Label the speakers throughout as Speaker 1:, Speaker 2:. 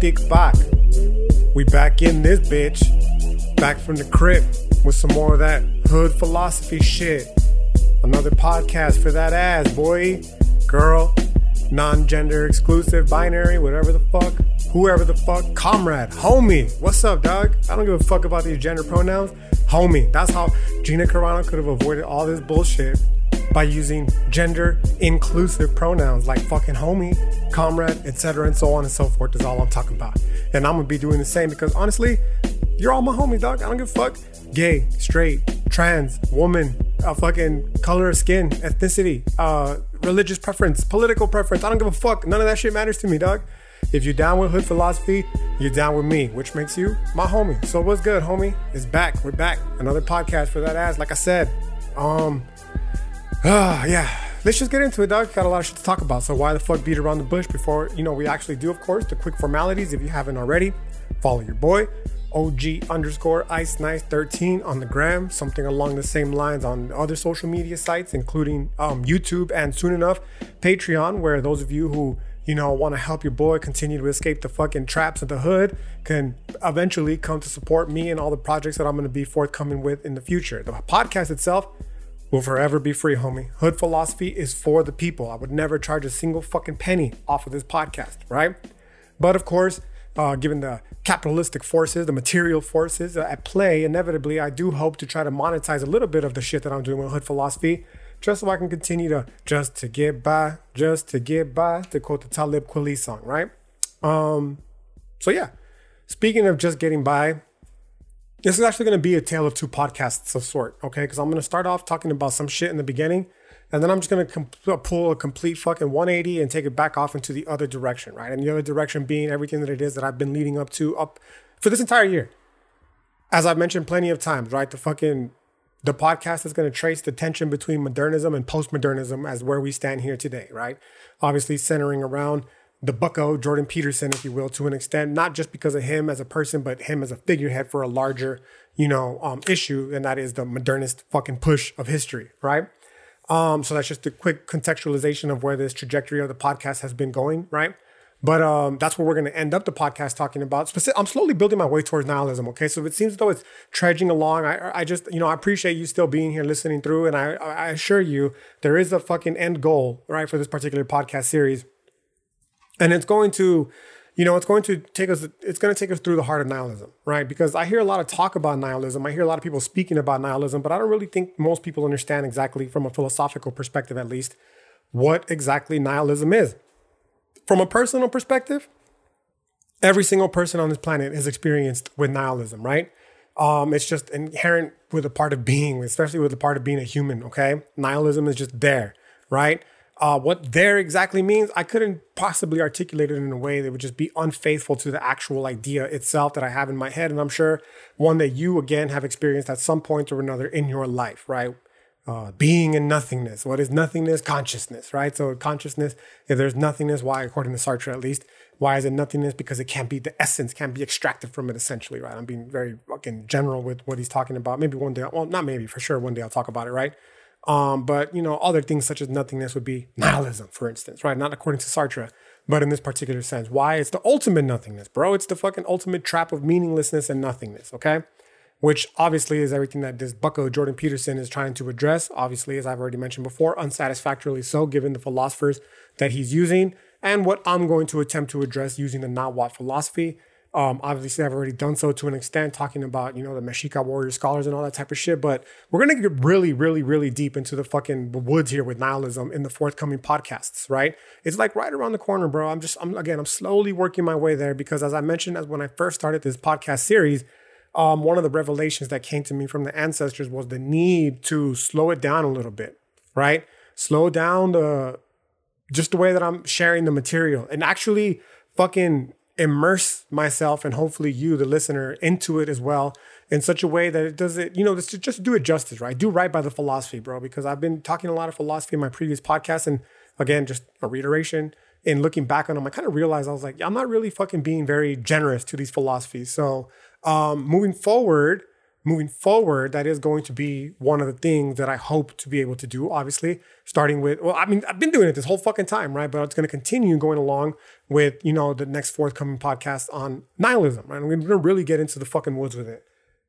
Speaker 1: Tlaltik back. We back in this bitch. Back from the crib with some more of that hood philosophy shit. Another podcast for that ass, boy, girl, non gender exclusive, binary, whatever the fuck, whoever the fuck, comrade, homie. What's up, dog? I don't give a fuck about these gender pronouns. Homie. That's how Gina Carano could have avoided all this bullshit by using gender inclusive pronouns like fucking homie, comrade, etc., and so on and so forth is all I'm talking about. And I'm gonna be doing the same because honestly, you're all my homies, dog. I don't give a fuck. Gay, straight, trans, woman, a fucking color of skin, ethnicity, uh, religious preference, political preference. I don't give a fuck. None of that shit matters to me, dog. If you're down with hood philosophy, you're down with me, which makes you my homie. So what's good, homie? It's back. We're back. Another podcast for that ass. Like I said, um, ah, yeah. Let's just get into it, dog. Got a lot of shit to talk about. So why the fuck beat around the bush before you know we actually do? Of course, the quick formalities. If you haven't already, follow your boy. OG underscore Ice Nice 13 on the gram, something along the same lines on other social media sites, including um, YouTube and soon enough Patreon, where those of you who you know want to help your boy continue to escape the fucking traps of the hood can eventually come to support me and all the projects that I'm going to be forthcoming with in the future. The podcast itself will forever be free, homie. Hood philosophy is for the people. I would never charge a single fucking penny off of this podcast, right? But of course, uh, given the capitalistic forces, the material forces at play, inevitably, I do hope to try to monetize a little bit of the shit that I'm doing with Hood Philosophy, just so I can continue to just to get by, just to get by, to quote the Talib Kweli song, right? Um, so yeah, speaking of just getting by, this is actually going to be a tale of two podcasts of sort, okay? Because I'm going to start off talking about some shit in the beginning, and then I'm just going to pull a complete fucking 180 and take it back off into the other direction, right? And the other direction being everything that it is that I've been leading up to up for this entire year. As I've mentioned plenty of times, right? The fucking the podcast is going to trace the tension between modernism and postmodernism as where we stand here today, right? Obviously centering around the bucko, Jordan Peterson, if you will, to an extent, not just because of him as a person, but him as a figurehead for a larger, you know, um, issue, and that is the modernist fucking push of history, right? Um, so that's just a quick contextualization of where this trajectory of the podcast has been going, right? But um, that's what we're going to end up the podcast talking about. I'm slowly building my way towards nihilism. Okay, so it seems though it's trudging along. I, I just, you know, I appreciate you still being here, listening through, and I, I assure you, there is a fucking end goal, right, for this particular podcast series, and it's going to you know, it's going to take us, it's going to take us through the heart of nihilism, right? Because I hear a lot of talk about nihilism. I hear a lot of people speaking about nihilism, but I don't really think most people understand exactly, from a philosophical perspective at least, what exactly nihilism is. From a personal perspective, every single person on this planet is experienced with nihilism, right? Um, it's just inherent with a part of being, especially with the part of being a human, okay? Nihilism is just there, right? Uh, what there exactly means, I couldn't possibly articulate it in a way that would just be unfaithful to the actual idea itself that I have in my head. And I'm sure one that you, again, have experienced at some point or another in your life, right? Uh, being and nothingness. What is nothingness? Consciousness, right? So, consciousness, if there's nothingness, why, according to Sartre at least, why is it nothingness? Because it can't be, the essence can't be extracted from it essentially, right? I'm being very fucking general with what he's talking about. Maybe one day, well, not maybe, for sure, one day I'll talk about it, right? Um, but you know, other things such as nothingness would be nihilism, for instance, right? Not according to Sartre, but in this particular sense. Why? It's the ultimate nothingness, bro. It's the fucking ultimate trap of meaninglessness and nothingness, okay? Which obviously is everything that this bucko Jordan Peterson is trying to address. Obviously, as I've already mentioned before, unsatisfactorily so, given the philosophers that he's using, and what I'm going to attempt to address using the Nahuatl philosophy. Um, obviously, I've already done so to an extent, talking about you know the Mexica warrior scholars and all that type of shit. But we're gonna get really, really, really deep into the fucking woods here with nihilism in the forthcoming podcasts. Right? It's like right around the corner, bro. I'm just, I'm again, I'm slowly working my way there because, as I mentioned, as when I first started this podcast series, um, one of the revelations that came to me from the ancestors was the need to slow it down a little bit. Right? Slow down the just the way that I'm sharing the material and actually fucking immerse myself and hopefully you, the listener, into it as well in such a way that it does it, you know, just, just do it justice, right? Do right by the philosophy, bro, because I've been talking a lot of philosophy in my previous podcast. And again, just a reiteration in looking back on them, I kind of realized I was like, I'm not really fucking being very generous to these philosophies. So um, moving forward, moving forward, that is going to be one of the things that I hope to be able to do, obviously, starting with, well, I mean, I've been doing it this whole fucking time, right? But it's going to continue going along with, you know, the next forthcoming podcast on nihilism, right? And we're going to really get into the fucking woods with it.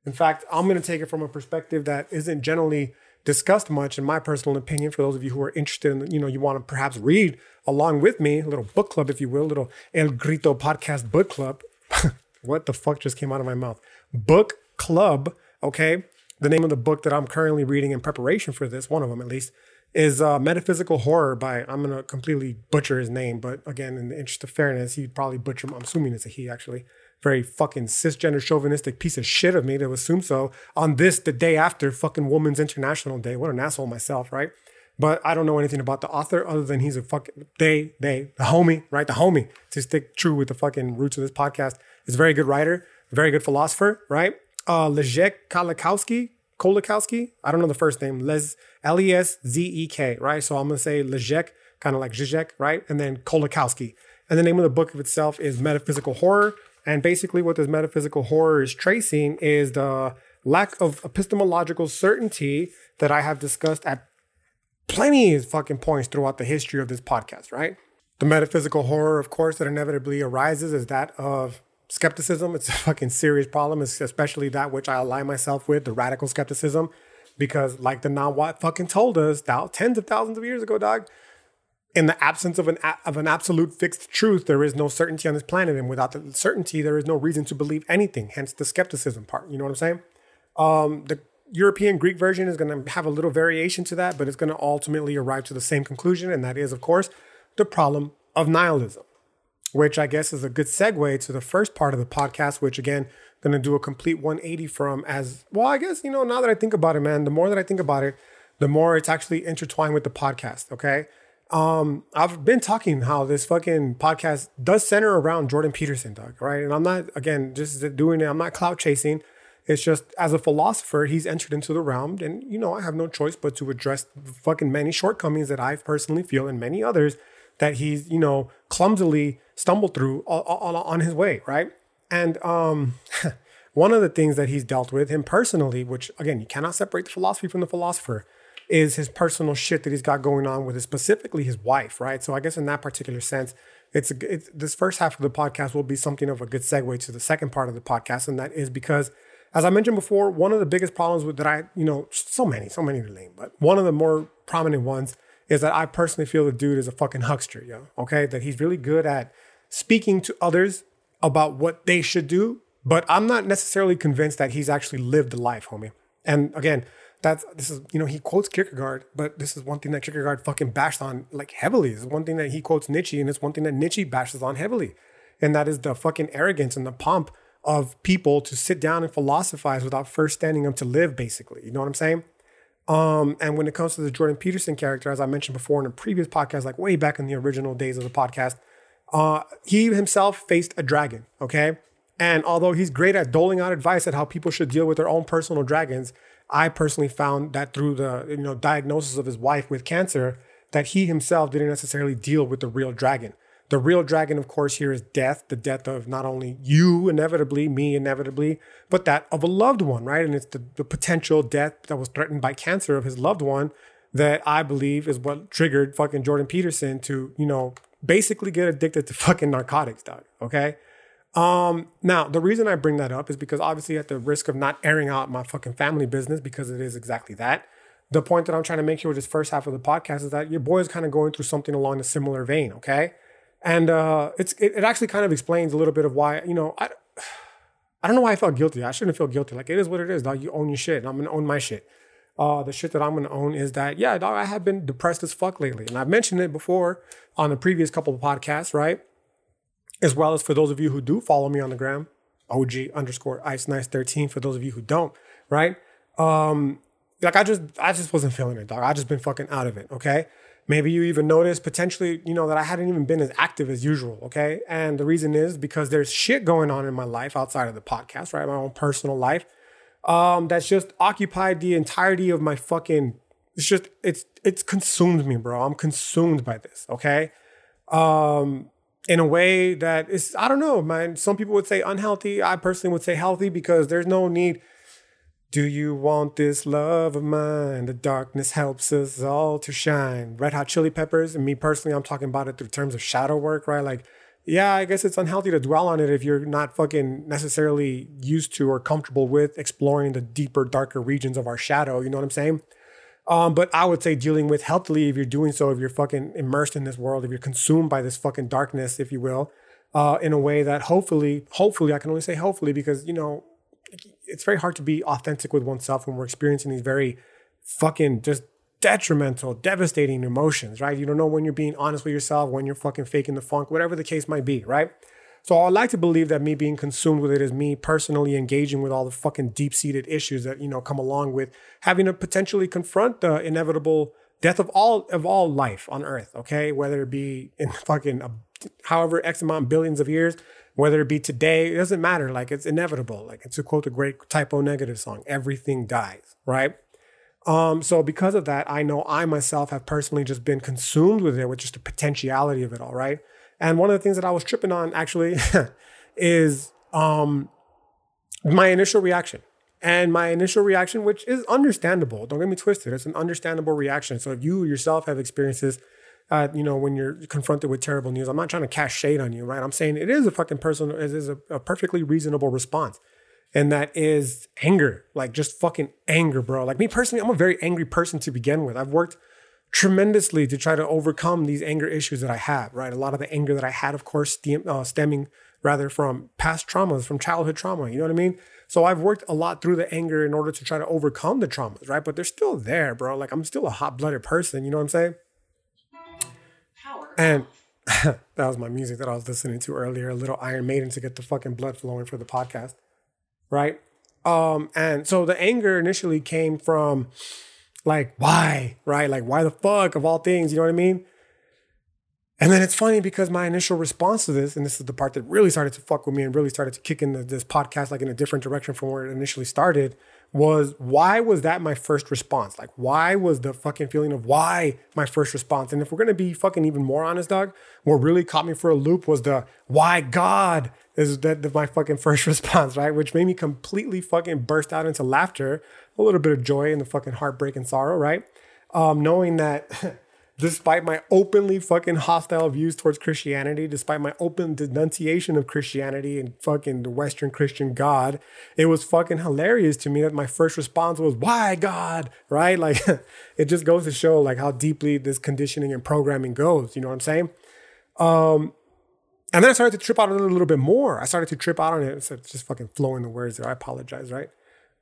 Speaker 1: In fact, I'm going to take it from a perspective that isn't generally discussed much, in my personal opinion, for those of you who are interested in, you know, you want to perhaps read along with me, a little book club, if you will, little El Grito podcast book club. what the fuck just came out of my mouth? Book club, okay? The name of the book that I'm currently reading in preparation for this, one of them at least, is uh, Metaphysical Horror by, I'm going to completely butcher his name, but again, in the interest of fairness, he'd probably butcher him. I'm assuming it's a he, actually very fucking cisgender chauvinistic piece of shit of me to assume so on this, the day after fucking Women's International Day. What an asshole myself, right? But I don't know anything about the author other than he's a fucking, they, they, the homie, right? The homie, to stick true with the fucking roots of this podcast, is a very good writer, very good philosopher, right? Uh, Leszek Kolakowski, Kolakowski, I don't know the first name, Les, L-E-S-Z-E-K, right? So I'm to say Leszek, kind of like Zizek, right? And then Kolakowski. And the name of the book of itself is Metaphysical Horror and basically, what this metaphysical horror is tracing is the lack of epistemological certainty that I have discussed at plenty of fucking points throughout the history of this podcast, right? The metaphysical horror, of course, that inevitably arises is that of skepticism. It's a fucking serious problem, it's especially that which I align myself with, the radical skepticism. Because, like the non-white fucking told us, thou tens of thousands of years ago, dog, in the absence of an of an absolute fixed truth, there is no certainty on this planet, and without the certainty, there is no reason to believe anything. Hence the skepticism part. You know what I'm saying? Um, the European Greek version is going to have a little variation to that, but it's going to ultimately arrive to the same conclusion, and that is, of course, the problem of nihilism, which I guess is a good segue to the first part of the podcast, which again, going to do a complete 180 from as well. I guess you know now that I think about it, man, the more that I think about it, the more it's actually intertwined with the podcast. Okay um, I've been talking how this fucking podcast does center around Jordan Peterson, Doug, right? And I'm not, again, just doing it, I'm not clout chasing. It's just as a philosopher, he's entered into the realm, and you know, I have no choice but to address fucking many shortcomings that I personally feel and many others that he's, you know, clumsily stumbled through on, his way, right? And um, one of the things that he's dealt with him personally, which again, you cannot separate the philosophy from the philosopher is his personal shit that he's got going on with his, specifically his wife, right? So I guess in that particular sense, it's, a, it's this first half of the podcast will be something of a good segue to the second part of the podcast, and that is because, as I mentioned before, one of the biggest problems with that I, you know, so many, so many to name, but one of the more prominent ones is that I personally feel the dude is a fucking huckster, yo. Okay, that he's really good at speaking to others about what they should do, but I'm not necessarily convinced that he's actually lived the life, homie. And again, that's this is you know he quotes Kierkegaard, but this is one thing that Kierkegaard fucking bashed on like heavily. It's one thing that he quotes Nietzsche, and it's one thing that Nietzsche bashes on heavily, and that is the fucking arrogance and the pomp of people to sit down and philosophize without first standing up to live. Basically, you know what I'm saying? Um, and when it comes to the Jordan Peterson character, as I mentioned before in a previous podcast, like way back in the original days of the podcast, uh, he himself faced a dragon. Okay. And although he's great at doling out advice at how people should deal with their own personal dragons, I personally found that through the you know diagnosis of his wife with cancer, that he himself didn't necessarily deal with the real dragon. The real dragon, of course, here is death, the death of not only you inevitably, me inevitably, but that of a loved one, right? And it's the, the potential death that was threatened by cancer of his loved one that I believe is what triggered fucking Jordan Peterson to, you know, basically get addicted to fucking narcotics, dog. Okay. Um, now, the reason I bring that up is because obviously, at the risk of not airing out my fucking family business, because it is exactly that, the point that I'm trying to make here with this first half of the podcast is that your boy is kind of going through something along a similar vein, okay? And uh, it's it, it actually kind of explains a little bit of why, you know, I, I don't know why I felt guilty. I shouldn't feel guilty. Like, it is what it is, dog. You own your shit, and I'm gonna own my shit. Uh, the shit that I'm gonna own is that, yeah, dog, I have been depressed as fuck lately. And I've mentioned it before on the previous couple of podcasts, right? as well as for those of you who do follow me on the gram, OG underscore ice nice 13 for those of you who don't, right? Um, like I just I just wasn't feeling it, dog. I just been fucking out of it, okay? Maybe you even noticed potentially, you know, that I hadn't even been as active as usual, okay? And the reason is because there's shit going on in my life outside of the podcast, right? My own personal life. Um, that's just occupied the entirety of my fucking it's just it's it's consumed me, bro. I'm consumed by this, okay? Um, in a way that is I don't know, man. Some people would say unhealthy. I personally would say healthy because there's no need. Do you want this love of mine? The darkness helps us all to shine. Red Hot Chili Peppers, and me personally, I'm talking about it through terms of shadow work, right? Like, yeah, I guess it's unhealthy to dwell on it if you're not fucking necessarily used to or comfortable with exploring the deeper, darker regions of our shadow. You know what I'm saying? Um, but I would say dealing with healthily if you're doing so, if you're fucking immersed in this world, if you're consumed by this fucking darkness, if you will, uh, in a way that hopefully, hopefully, I can only say hopefully because, you know, it's very hard to be authentic with oneself when we're experiencing these very fucking just detrimental, devastating emotions, right? You don't know when you're being honest with yourself, when you're fucking faking the funk, whatever the case might be, right? So I like to believe that me being consumed with it is me personally engaging with all the fucking deep-seated issues that, you know, come along with having to potentially confront the inevitable death of all of all life on earth, okay? Whether it be in fucking a, however X amount billions of years, whether it be today, it doesn't matter. Like it's inevitable. Like it's to quote a great Type O Negative song, everything dies, right? Um, so because of that, I know I myself have personally just been consumed with it, with just the potentiality of it all, right? And one of the things that I was tripping on actually is um my initial reaction. And my initial reaction, which is understandable, don't get me twisted, it's an understandable reaction. So if you yourself have experiences uh, you know, when you're confronted with terrible news. I'm not trying to cast shade on you, right? I'm saying it is a fucking personal, it is a, a perfectly reasonable response. And that is anger, like just fucking anger, bro. Like me personally, I'm a very angry person to begin with. I've worked tremendously to try to overcome these anger issues that I have, right? A lot of the anger that I had, of course, stem, uh, stemming rather from past traumas, from childhood trauma. You know what I mean? So I've worked a lot through the anger in order to try to overcome the traumas, right? But they're still there, bro. Like I'm still a hot blooded person. You know what I'm saying? Power. And that was my music that I was listening to earlier, a little Iron Maiden to get the fucking blood flowing for the podcast. Right? Um, and so the anger initially came from like, why? Right? Like, why the fuck of all things? You know what I mean? And then it's funny because my initial response to this, and this is the part that really started to fuck with me and really started to kick in this podcast like in a different direction from where it initially started, was why was that my first response? Like, why was the fucking feeling of why my first response? And if we're gonna be fucking even more honest, dog, what really caught me for a loop was the why God is that my fucking first response, right? Which made me completely fucking burst out into laughter, a little bit of joy and the fucking heartbreak and sorrow, right? Um, knowing that despite my openly fucking hostile views towards Christianity, despite my open denunciation of Christianity and fucking the Western Christian God, it was fucking hilarious to me that my first response was, why God? Right? Like it just goes to show like how deeply this conditioning and programming goes. You know what I'm saying? Um, and then I started to trip out on it a little bit more. I started to trip out on it. It's just fucking flowing the words there. I apologize, right?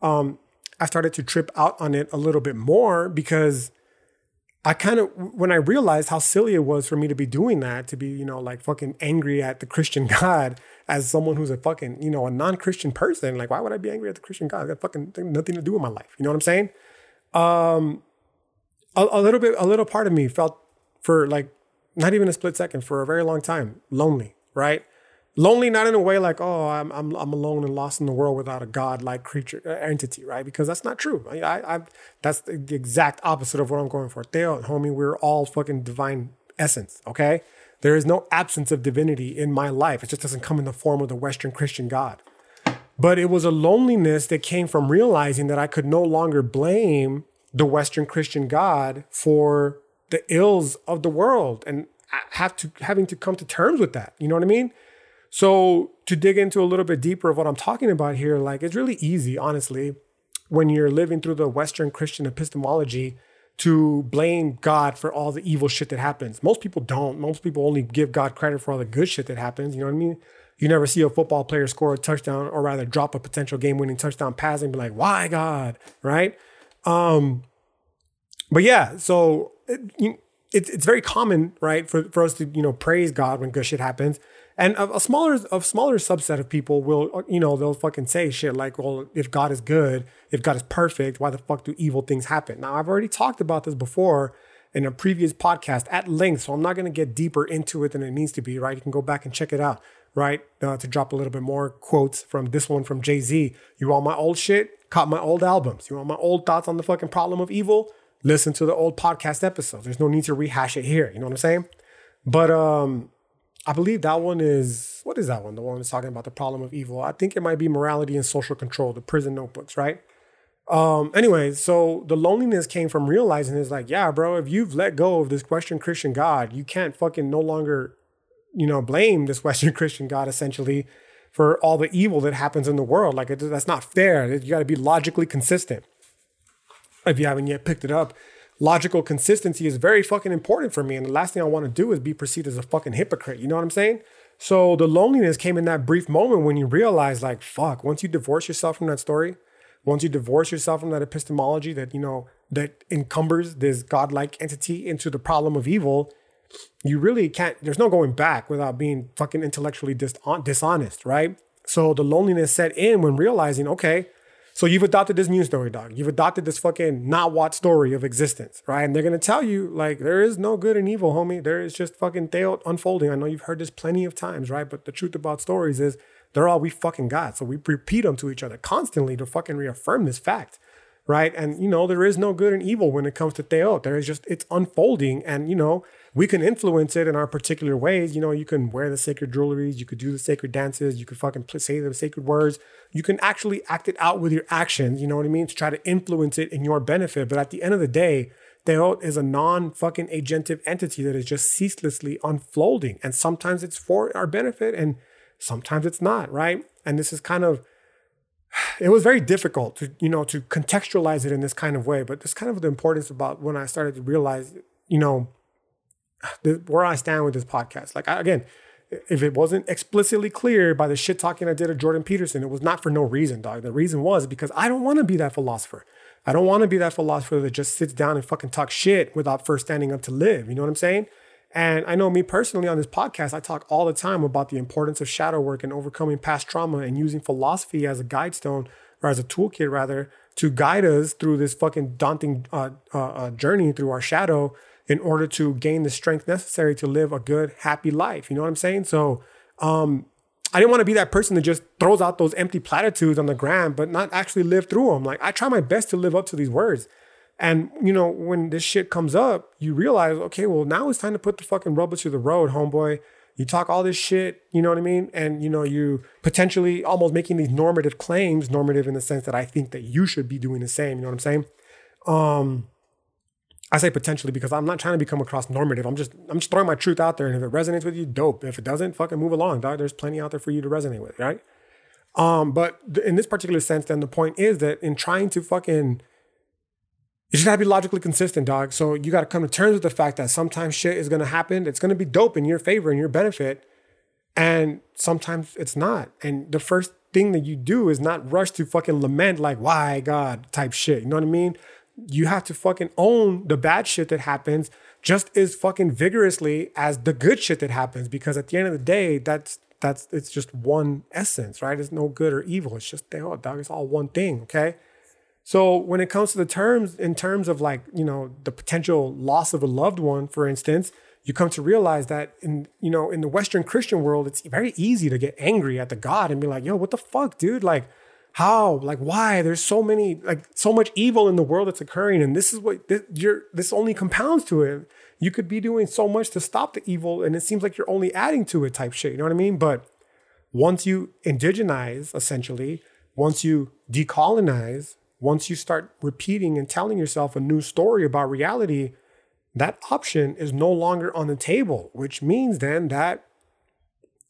Speaker 1: Um, I started to trip out on it a little bit more because I kind of when I realized how silly it was for me to be doing that, to be, you know, like fucking angry at the Christian God as someone who's a fucking, you know, a non-Christian person. Like, why would I be angry at the Christian God? I got fucking nothing to do with my life. You know what I'm saying? Um a, a little bit, a little part of me felt for like not even a split second, for a very long time, lonely, right? Lonely not in a way like oh i'm i'm, I'm alone and lost in the world without a god-like creature uh, entity right? Because that's not true. I i, I that's the, exact opposite of what i'm going for. Teotl homie we're all fucking divine essence okay? There is no absence of divinity in my life. It just doesn't come in the form of the western christian god. But it was a loneliness that came from realizing that i could no longer blame the western christian god for the ills of the world and have to having to come to terms with that. You know what i mean so to dig into a little bit deeper of what I'm talking about here, like it's really easy, honestly, when you're living through the Western Christian epistemology to blame God for all the evil shit that happens. Most people don't. Most people only give God credit for all the good shit that happens. You know what I mean? You never see a football player score a touchdown or rather drop a potential game winning touchdown pass and be like, why God? Right? Um, but yeah, so it, it, it's very common, right, for, for us to, you know, praise God when good shit happens. And a, a smaller a smaller subset of people will, uh, you know, they'll fucking say shit like, well, if God is good, if God is perfect, why the fuck do evil things happen? Now, I've already talked about this before in a previous podcast at length, so I'm not going to get deeper into it than it needs to be, right? You can go back and check it out, right? Uh, to drop a little bit more quotes from this one from Jay Z. You want my old shit? Caught my old albums. You want my old thoughts on the fucking problem of evil? Listen to the old podcast episodes. There's no need to rehash it here. You know what I'm saying? But um, I believe that one is what is that one? The one that's talking about the problem of evil. I think it might be morality and social control, the prison notebooks, right? Um, anyway, so the loneliness came from realizing is like, yeah, bro, if you've let go of this Western Christian God, you can't fucking no longer, you know, blame this Western Christian God essentially for all the evil that happens in the world. Like it, that's not fair. You got to be logically consistent. If you haven't yet picked it up, logical consistency is very fucking important for me. And the last thing I want to do is be perceived as a fucking hypocrite. You know what I'm saying? So the loneliness came in that brief moment when you realize, like, fuck, once you divorce yourself from that story, once you divorce yourself from that epistemology that, you know, that encumbers this godlike entity into the problem of evil, you really can't, there's no going back without being fucking intellectually dis- dishonest, right? So the loneliness set in when realizing, okay, so you've adopted this new story, dog. You've adopted this fucking Nahuatl story of existence, right? And they're gonna tell you, like, there is no good and evil, homie. There is just fucking Teotl unfolding. I know you've heard this plenty of times, right? But the truth about stories is they're all we fucking got. So we repeat them to each other constantly to fucking reaffirm this fact, right? And you know, there is no good and evil when it comes to Teotl. There is just it's unfolding, and you know, we can influence it in our particular ways. You know, you can wear the sacred jewelries, you could do the sacred dances, you could fucking say the sacred words. You can actually act it out with your actions. You know what I mean? To try to influence it in your benefit. But at the end of the day, Teotl is a non fucking agentive entity that is just ceaselessly unfolding. And sometimes it's for our benefit and sometimes it's not, right? And this is kind of it was very difficult to you know to contextualize it in this kind of way but this kind of the importance about when i started to realize you know the, where i stand with this podcast. Like I, again if it wasn't explicitly clear by the shit talking i did of jordan peterson it was not for no reason dog. The reason was because i don't want to be that philosopher. I don't want to be that philosopher that just sits down and fucking talk shit without first standing up to live you know what i'm saying? And I know me personally on this podcast, I talk all the time about the importance of shadow work and overcoming past trauma and using philosophy as a guide stone or as a toolkit rather to guide us through this fucking daunting uh, uh, uh, journey through our shadow in order to gain the strength necessary to live a good, happy life. You know what I'm saying? So, um, I didn't want to be that person that just throws out those empty platitudes on the gram, but not actually live through them. Like I try my best to live up to these words. And you know, when this shit comes up, you realize, okay, well, now it's time to put the fucking rubber to the road, homeboy. You talk all this shit, you know what I mean? And you know, you potentially almost making these normative claims, normative in the sense that I think that you should be doing the same, you know what I'm saying? Um I say potentially because I'm not trying to become across normative. I'm just I'm just throwing my truth out there. And if it resonates with you, dope. If it doesn't, fucking move along, dog. There's plenty out there for you to resonate with, right? Um, but in this particular sense, then the point is that in trying to fucking you just gotta be logically consistent, dog. So you gotta come to terms with the fact that sometimes shit is gonna happen. It's gonna be dope in your favor, and your benefit. And sometimes it's not. And the first thing that you do is not rush to fucking lament, like, why God type shit. You know what I mean? You have to fucking own the bad shit that happens just as fucking vigorously as the good shit that happens. Because at the end of the day, that's that's it's just one essence, right? It's no good or evil. It's just oh, dog, it's all one thing, okay? So when it comes to the terms, in terms of like, you know, the potential loss of a loved one, for instance, you come to realize that in, you know, in the Western Christian world, it's very easy to get angry at the God and be like, yo, what the fuck, dude? Like, how? Like, why? There's so many, like, so much evil in the world that's occurring. And this is what this, you're, this only compounds to it. You could be doing so much to stop the evil, and it seems like you're only adding to it type shit. You know what I mean? But once you indigenize, essentially, once you decolonize, once you start repeating and telling yourself a new story about reality, that option is no longer on the table, which means then that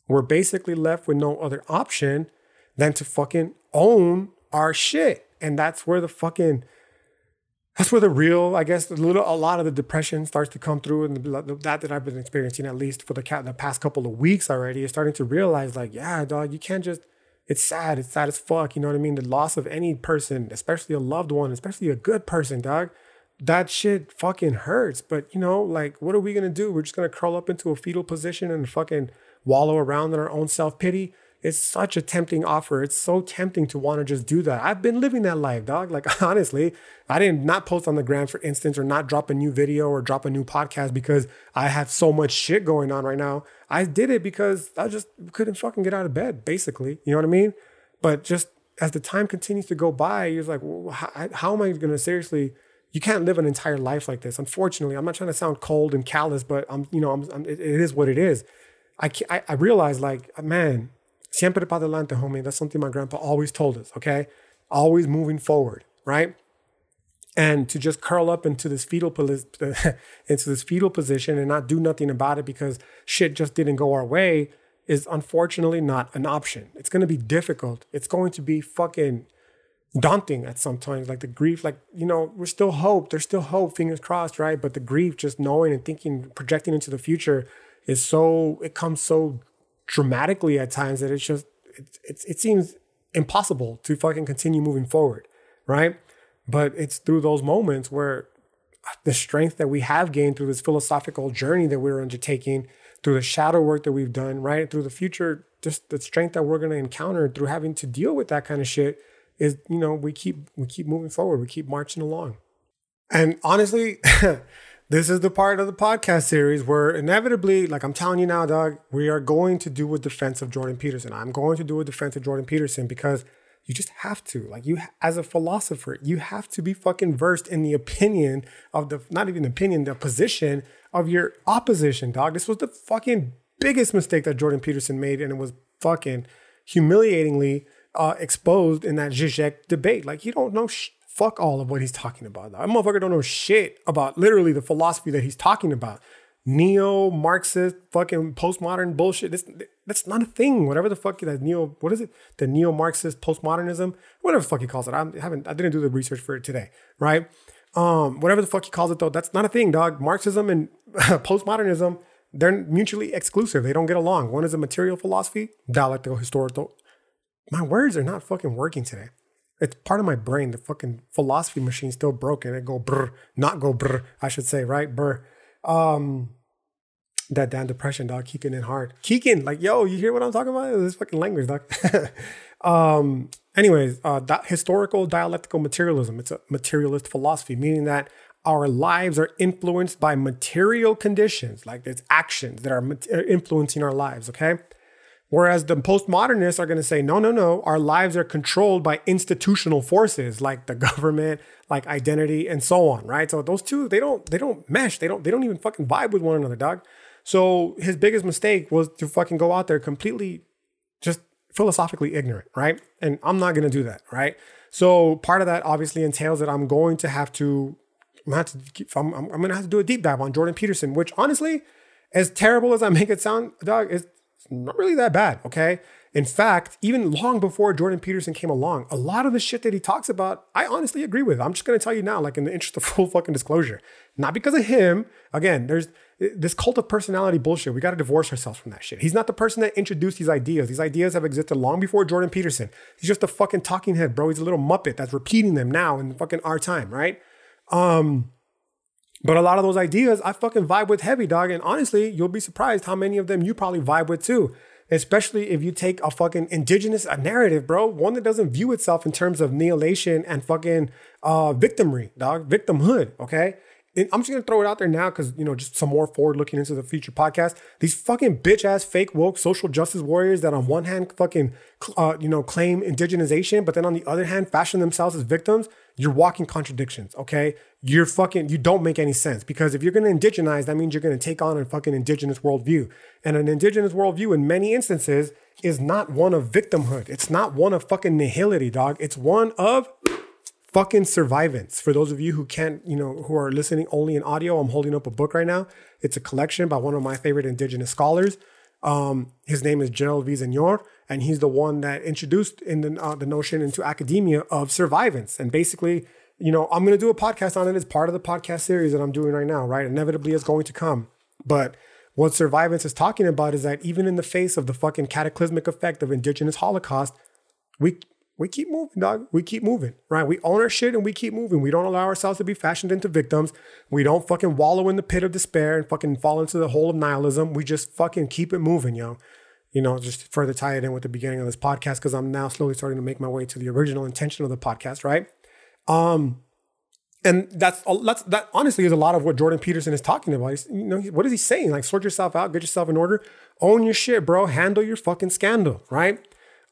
Speaker 1: we're basically left with no other option than to fucking own our shit. And that's where the fucking that's where the real, I guess, a little, a lot of the depression starts to come through, and that that I've been experiencing at least for the the past couple of weeks already is starting to realize, like, yeah, dog, you can't just it's sad. It's sad as fuck. You know what I mean? The loss of any person, especially a loved one, especially a good person, dog. That shit fucking hurts. But you know, like, what are we gonna do? We're just gonna curl up into a fetal position and fucking wallow around in our own self pity. It's such a tempting offer. It's so tempting to want to just do that. I've been living that life, dog. Like honestly, I didn't not post on the gram, for instance, or not drop a new video or drop a new podcast because I have so much shit going on right now. I did it because I just couldn't fucking get out of bed, basically. You know what I mean? But just as the time continues to go by, you're like, well, how, how am I going to seriously? You can't live an entire life like this. Unfortunately, I'm not trying to sound cold and callous, but I'm, you know, I'm, I'm, it, it is what it is. I, I, I realize, like, man, Siempre para adelante, homie. That's something my grandpa always told us, okay? Always moving forward, right? And to just curl up into this fetal into this fetal position and not do nothing about it because shit just didn't go our way is unfortunately not an option. It's going to be difficult. It's going to be fucking daunting at sometimes. Like the grief, like, you know, we're still hope. There's still hope, fingers crossed, right? But the grief, just knowing and thinking, projecting into the future is so, it comes so dramatically at times that it's just, it, it, it seems impossible to fucking continue moving forward, right? But it's through those moments where the strength that we have gained through this philosophical journey that we're undertaking through the shadow work that we've done, right? Through the future, just the strength that we're going to encounter through having to deal with that kind of shit is, you know, we keep we keep moving forward, we keep marching along. And honestly, this is the part of the podcast series where inevitably, like I'm telling you now, dog, we are going to do a defense of Jordan Peterson. I'm going to do a defense of Jordan Peterson because you just have to. Like you, as a philosopher, you have to be fucking versed in the opinion of the, not even opinion, the position of your opposition, dog. This was the fucking biggest mistake that Jordan Peterson made, and it was fucking humiliatingly uh, exposed in that Zizek debate. Like you don't know sh- fuck all of what he's talking about. That motherfucker don't know shit about literally the philosophy that he's talking about neo Marxist fucking postmodern bullshit. This that's not a thing. Whatever the fuck that neo what is it? The neo Marxist postmodernism, whatever the fuck he calls it. I haven't I didn't do the research for it today, right? Um, whatever the fuck he calls it though, that's not a thing, dog. Marxism and postmodernism, they're mutually exclusive. They don't get along. One is a material philosophy, dialectical historical. My words are not fucking working today. It's part of my brain. The fucking philosophy machine still broken. It go brr, not go brr, I should say, right? Brr. Um, that damn depression, dog, kicking in hard. Kicking, like, yo, you hear what I'm talking about? This fucking language, dog. um, anyways, uh, that historical dialectical materialism. It's a materialist philosophy, meaning that our lives are influenced by material conditions, like it's actions that are influencing our lives, okay? Whereas the postmodernists are going to say, no, no, no, our lives are controlled by institutional forces like the government, like identity, and so on, right? So those two, they don't, they don't mesh. They don't, they don't even fucking vibe with one another, dog. So his biggest mistake was to fucking go out there completely just philosophically ignorant, right? And I'm not gonna do that, right? So part of that obviously entails that I'm going to have to, I'm, have to keep, I'm, I'm, I'm gonna have to do a deep dive on Jordan Peterson, which honestly, as terrible as I make it sound, dog, is not really that bad, okay? In fact, even long before Jordan Peterson came along, a lot of the shit that he talks about, I honestly agree with. I'm just gonna tell you now, like in the interest of full fucking disclosure, not because of him. Again, there's this cult of personality bullshit. We got to divorce ourselves from that shit. He's not the person that introduced these ideas. These ideas have existed long before Jordan Peterson. He's just a fucking talking head, bro. He's a little muppet that's repeating them now in fucking our time, right? Um, but a lot of those ideas I fucking vibe with heavy, dog. And honestly, you'll be surprised how many of them you probably vibe with too. Especially if you take a fucking indigenous narrative, bro. One that doesn't view itself in terms of annihilation and fucking uh, victimry, dog. Victimhood, okay? I'm just gonna throw it out there now because you know, just some more forward looking into the future podcast. These fucking bitch ass fake woke social justice warriors that on one hand fucking uh, you know claim indigenization, but then on the other hand fashion themselves as victims. You're walking contradictions. Okay, you're fucking you don't make any sense because if you're gonna indigenize, that means you're gonna take on a fucking indigenous worldview, and an indigenous worldview in many instances is not one of victimhood. It's not one of fucking nihility, dog. It's one of fucking survivance. For those of you who can't, you know, who are listening only in audio, I'm holding up a book right now. It's a collection by one of my favorite indigenous scholars. Um, his name is Gerald Vizenor, and he's the one that introduced in the, uh, the notion into academia of survivance. And basically, you know, I'm going to do a podcast on it as part of the podcast series that I'm doing right now, right? Inevitably it's going to come. But what survivance is talking about is that even in the face of the fucking cataclysmic effect of indigenous holocaust, we we keep moving, dog. We keep moving, right? We own our shit and we keep moving. We don't allow ourselves to be fashioned into victims. We don't fucking wallow in the pit of despair and fucking fall into the hole of nihilism. We just fucking keep it moving, yo. You know, just further tie it in with the beginning of this podcast because I'm now slowly starting to make my way to the original intention of the podcast, right? Um, and that's that's that honestly is a lot of what Jordan Peterson is talking about. He's, you know, what is he saying? Like, sort yourself out, get yourself in order, own your shit, bro. Handle your fucking scandal, right?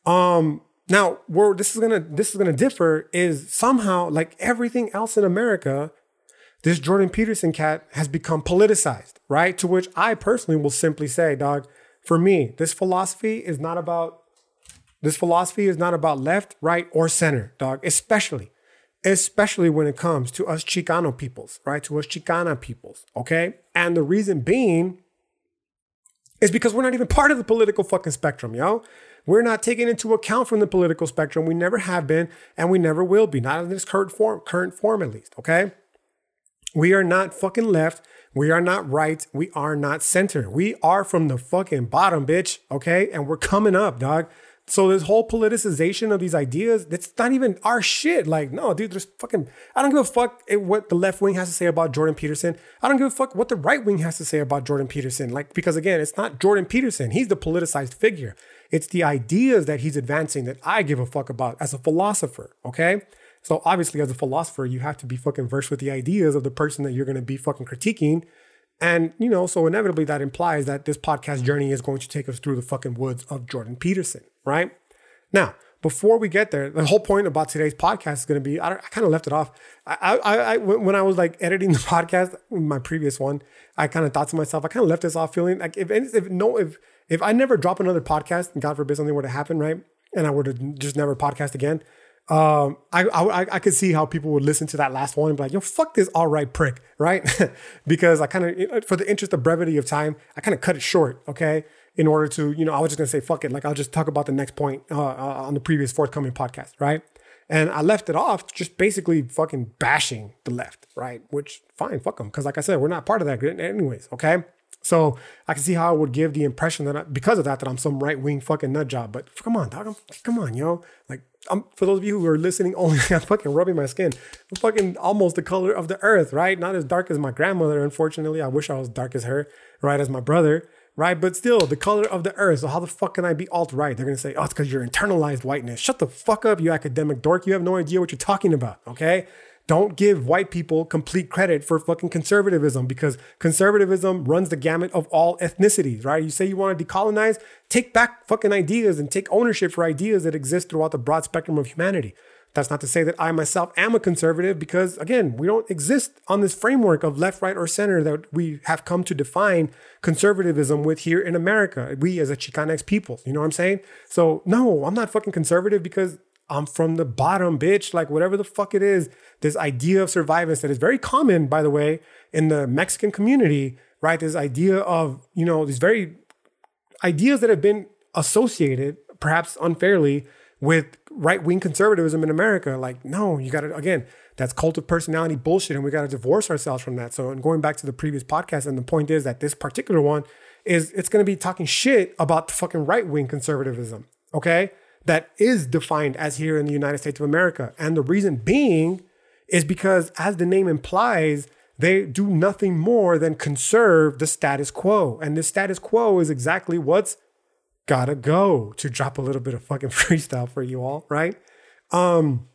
Speaker 1: Um, now, where this is gonna this is gonna differ is somehow like everything else in America, this Jordan Peterson cat has become politicized, right? To which I personally will simply say, dog, for me, this philosophy is not about this philosophy is not about left, right, or center, dog. Especially, especially when it comes to us Chicano peoples, right? To us Chicana peoples, okay? And the reason being is because we're not even part of the political fucking spectrum, yo. We're not taken into account from the political spectrum. We never have been, and we never will be. Not in this current form, current form at least. Okay. We are not fucking left. We are not right. We are not center. We are from the fucking bottom, bitch. Okay. And we're coming up, dog. So this whole politicization of these ideas, that's not even our shit. Like, no, dude, there's fucking, I don't give a fuck what the left wing has to say about Jordan Peterson. I don't give a fuck what the right wing has to say about Jordan Peterson. Like, because again, it's not Jordan Peterson. He's the politicized figure. It's the ideas that he's advancing that I give a fuck about as a philosopher. Okay. So obviously, as a philosopher, you have to be fucking versed with the ideas of the person that you're going to be fucking critiquing. And, you know, so inevitably that implies that this podcast journey is going to take us through the fucking woods of Jordan Peterson right? Now, before we get there, the whole point about today's podcast is going to be I, I kind of left it off. I, I, I, when I was like editing the podcast, my previous one, I kind of thought to myself, I kind of left this off feeling like if, if no, if, if I never drop another podcast and God forbid something were to happen, right? And I were to just never podcast again, um, I, I, I could see how people would listen to that last one and be like, yo, fuck this all right prick, right? because I kind of, for the interest of brevity of time, I kind of cut it short, okay? In order to, you know, I was just gonna say, fuck it. Like, I'll just talk about the next point uh, uh, on the previous forthcoming podcast, right? And I left it off just basically fucking bashing the left, right? Which, fine, fuck them. Because, like I said, we're not part of that, anyways, okay? So I can see how I would give the impression that I, because of that, that I'm some right wing fucking nut job. But come on, dog, I'm, come on, yo. Like, I'm for those of you who are listening only, I'm fucking rubbing my skin. I'm fucking almost the color of the earth, right? Not as dark as my grandmother, unfortunately. I wish I was dark as her, right? As my brother right? But still, the color of the earth. So how the fuck can I be alt right? They're gonna say, oh, it's because you're internalized whiteness. Shut the fuck up, you academic dork. You have no idea what you're talking about, okay? Don't give white people complete credit for fucking conservatism because conservatism runs the gamut of all ethnicities, right? You say you want to decolonize, take back fucking ideas and take ownership for ideas that exist throughout the broad spectrum of humanity. That's not to say that I myself am a conservative because, again, we don't exist on this framework of left, right, or center that we have come to define conservatism with here in America. We as a Chicanx people, you know what I'm saying? So, no, I'm not fucking conservative because I'm from the bottom, bitch. Like, whatever the fuck it is, this idea of survivance that is very common, by the way, in the Mexican community, right? This idea of, you know, these very ideas that have been associated, perhaps unfairly, with right wing conservatism in America. Like, no, you got to, again, that's cult of personality bullshit, and we got to divorce ourselves from that. So, and going back to the previous podcast, and the point is that this particular one is it's going to be talking shit about the fucking right wing conservatism, okay? That is defined as here in the United States of America. And the reason being is because, as the name implies, they do nothing more than conserve the status quo. And the status quo is exactly what's gotta go to drop a little bit of fucking freestyle for you all, right? Um,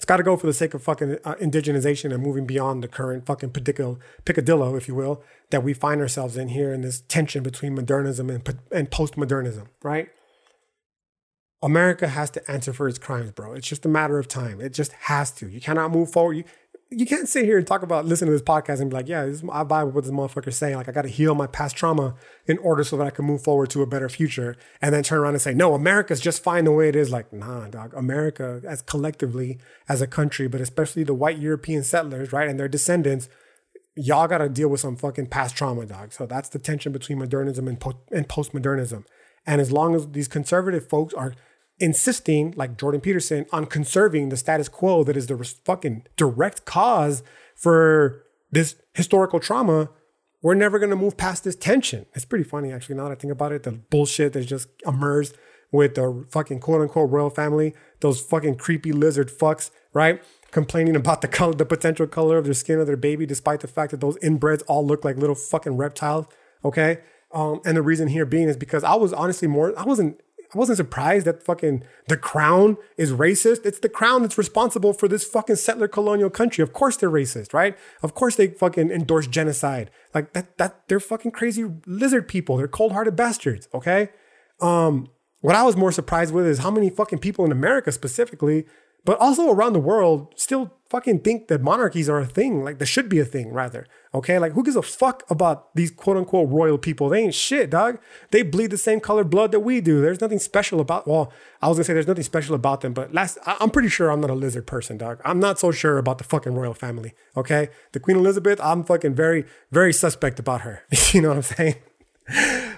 Speaker 1: it's got to go for the sake of fucking uh, indigenization and moving beyond the current fucking picadillo, if you will, that we find ourselves in here in this tension between modernism and, and postmodernism, right? America has to answer for its crimes, bro. It's just a matter of time. It just has to. You cannot move forward. You, you can't sit here and talk about listening to this podcast and be like, yeah, this, I buy what this motherfucker's saying. Like, I got to heal my past trauma in order so that I can move forward to a better future. And then turn around and say, no, America's just fine the way it is. Like, nah, dog. America, as collectively as a country, but especially the white European settlers, right, and their descendants, y'all got to deal with some fucking past trauma, dog. So that's the tension between modernism and, po- and postmodernism. And as long as these conservative folks are insisting, like Jordan Peterson, on conserving the status quo that is the fucking direct cause for this historical trauma, we're never going to move past this tension. It's pretty funny, actually, now that I think about it. The bullshit that just emerged with the fucking quote unquote royal family, those fucking creepy lizard fucks, right? Complaining about the color, the potential color of their skin of their baby, despite the fact that those inbreds all look like little fucking reptiles. Okay. Um, and the reason here being is because I was honestly more, I wasn't I wasn't surprised that fucking the crown is racist. It's the crown that's responsible for this fucking settler colonial country. Of course they're racist, right? Of course they fucking endorse genocide. Like that that they're fucking crazy lizard people. They're cold-hearted bastards, okay? Um what I was more surprised with is how many fucking people in America specifically but also around the world still fucking think that monarchies are a thing. Like, they should be a thing, rather. Okay, like who gives a fuck about these quote unquote royal people? They ain't shit, dog. They bleed the same color blood that we do. There's nothing special about. Well, I was gonna say there's nothing special about them, but last I- I'm pretty sure I'm not a lizard person, dog. I'm not so sure about the fucking royal family. Okay, the Queen Elizabeth, I'm fucking very very suspect about her. you know what I'm saying?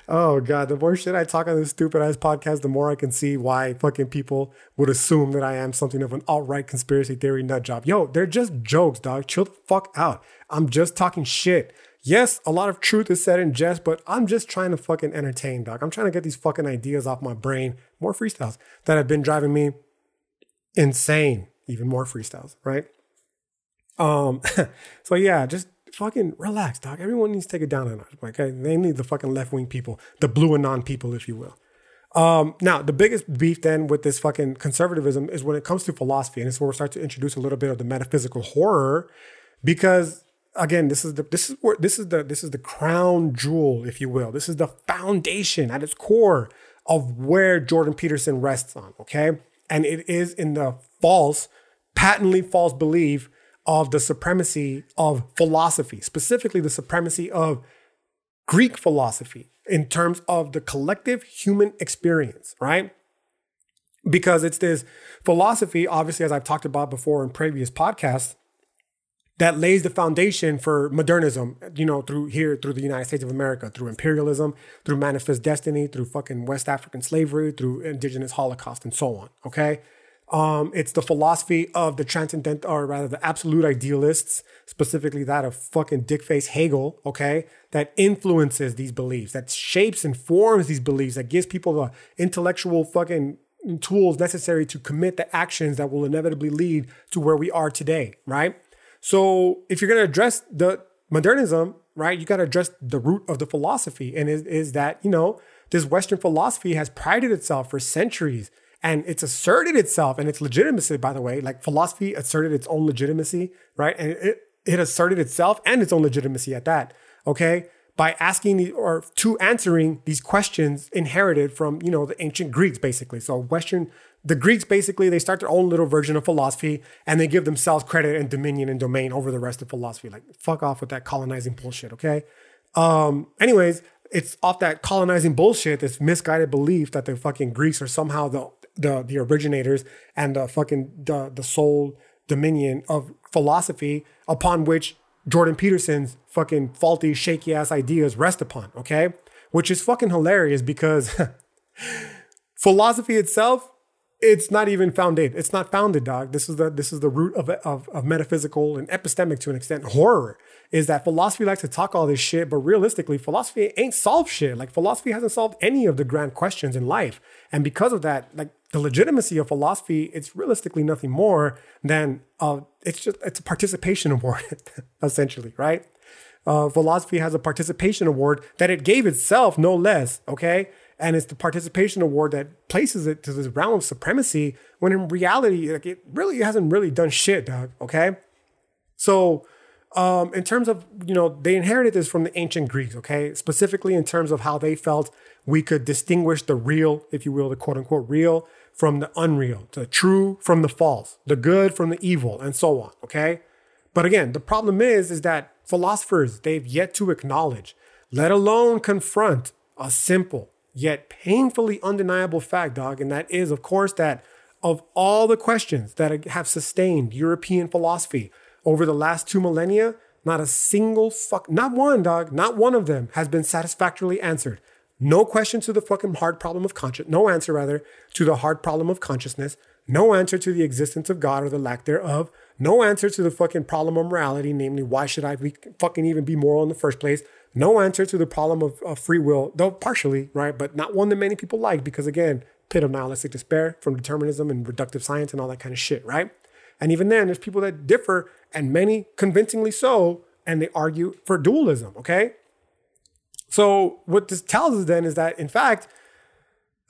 Speaker 1: Oh god, the more shit I talk on this stupid ass podcast, the more I can see why fucking people would assume that I am something of an alt-right conspiracy theory nut job. Yo, they're just jokes, dog. Chill the fuck out. I'm just talking shit. Yes, a lot of truth is said in jest, but I'm just trying to fucking entertain, dog. I'm trying to get these fucking ideas off my brain. More freestyles that have been driving me insane. Even more freestyles, right? Um, so yeah, just fucking relax, dog. Everyone needs to take it down a notch. Okay, they need the fucking left wing people, the BlueAnon people, if you will. Um, now, the biggest beef then with this fucking conservatism is when it comes to philosophy, and it's where we start to introduce a little bit of the metaphysical horror, because again, this is the this is where this is the this is the crown jewel, if you will. This is the foundation at its core of where Jordan Peterson rests on. Okay, and it is in the false, patently false belief of the supremacy of philosophy, specifically the supremacy of Greek philosophy in terms of the collective human experience, right? Because it's this philosophy, obviously, as I've talked about before in previous podcasts, that lays the foundation for modernism, you know, through here, through the United States of America, through imperialism, through manifest destiny, through fucking West African slavery, through indigenous Holocaust, and so on. Okay. Um, it's the philosophy of the transcendent, or rather the absolute idealists, specifically that of fucking dickface Hegel, okay, that influences these beliefs, that shapes and forms these beliefs, that gives people the intellectual fucking tools necessary to commit the actions that will inevitably lead to where we are today, right? So if you're gonna address the modernism, right, you gotta address the root of the philosophy, and is, is that, you know, this Western philosophy has prided itself for centuries and it's asserted itself and its legitimacy, by the way, like philosophy asserted its own legitimacy, right? And it, it asserted itself and its own legitimacy at that, okay? By asking or to answering these questions inherited from, you know, the ancient Greeks, basically. So Western, the Greeks basically, they start their own little version of philosophy and they give themselves credit and dominion and domain over the rest of philosophy. Like, fuck off with that colonizing bullshit, okay? Um, anyways, it's off that colonizing bullshit, this misguided belief that the fucking Greeks are somehow the the the originators and the fucking the the sole dominion of philosophy upon which Jordan Peterson's fucking faulty, shaky ass ideas rest upon, okay? Which is fucking hilarious because philosophy itself, it's not even founded. It's not founded, dog. This is the this is the root of, of, of metaphysical and epistemic to an extent horror is that philosophy likes to talk all this shit, but realistically, philosophy ain't solved shit. Like philosophy hasn't solved any of the grand questions in life. And because of that, like the legitimacy of philosophy, it's realistically nothing more than uh, it's just it's a participation award, essentially, right? Uh, philosophy has a participation award that it gave itself, no less. Okay, and it's the participation award that places it to this realm of supremacy when in reality, like it really hasn't really done shit, dog. Okay, so um, in terms of you know they inherited this from the ancient Greeks. Okay, specifically in terms of how they felt we could distinguish the real, if you will, the quote unquote real from the unreal, the true from the false, the good from the evil, and so on. Okay. But again, the problem is, is that philosophers, they've yet to acknowledge, let alone confront a simple yet painfully undeniable fact, dog. And that is, of course, that of all the questions that have sustained European philosophy over the last two millennia, not a single fuck, not one, dog, not one of them has been satisfactorily answered. No question to the fucking hard problem of conscious, no answer rather to the hard problem of consciousness. No answer to the existence of God or the lack thereof. No answer to the fucking problem of morality, namely, why should I be fucking even be moral in the first place? No answer to the problem of, of free will, though partially, right? But not one that many people like because, again, pit of nihilistic despair from determinism and reductive science and all that kind of shit, right? And even then, there's people that differ, and many convincingly so, and they argue for dualism, okay? So what this tells us then is that in fact,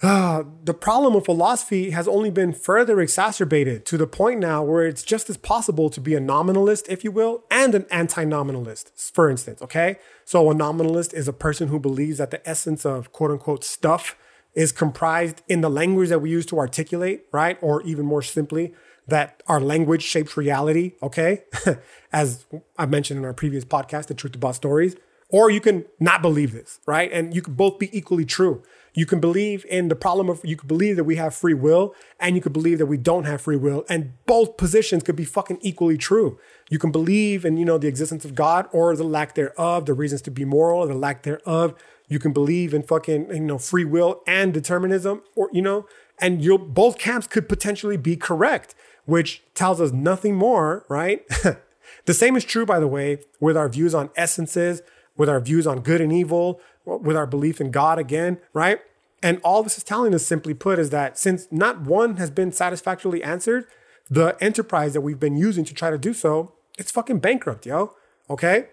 Speaker 1: uh, the problem of philosophy has only been further exacerbated to the point now where it's just as possible to be a nominalist, if you will, and an anti-nominalist, for instance. Okay, so a nominalist is a person who believes that the essence of quote unquote stuff is comprised in the language that we use to articulate, right? Or even more simply, that our language shapes reality, okay? As I mentioned in our previous podcast, The Truth About Stories. Or you can not believe this, right? And you can both be equally true. You can believe in the problem of, you can believe that we have free will, and you can believe that we don't have free will. And both positions could be fucking equally true. You can believe in, you know, the existence of God or the lack thereof, the reasons to be moral or the lack thereof. You can believe in fucking, you know, free will and determinism, or, you know, and you both camps could potentially be correct, which tells us nothing more, right? the same is true, by the way, with our views on essences, with our views on good and evil, with our belief in God again, right? And all this is telling us, simply put, is that since not one has been satisfactorily answered, the enterprise that we've been using to try to do so, it's fucking bankrupt, yo. Okay.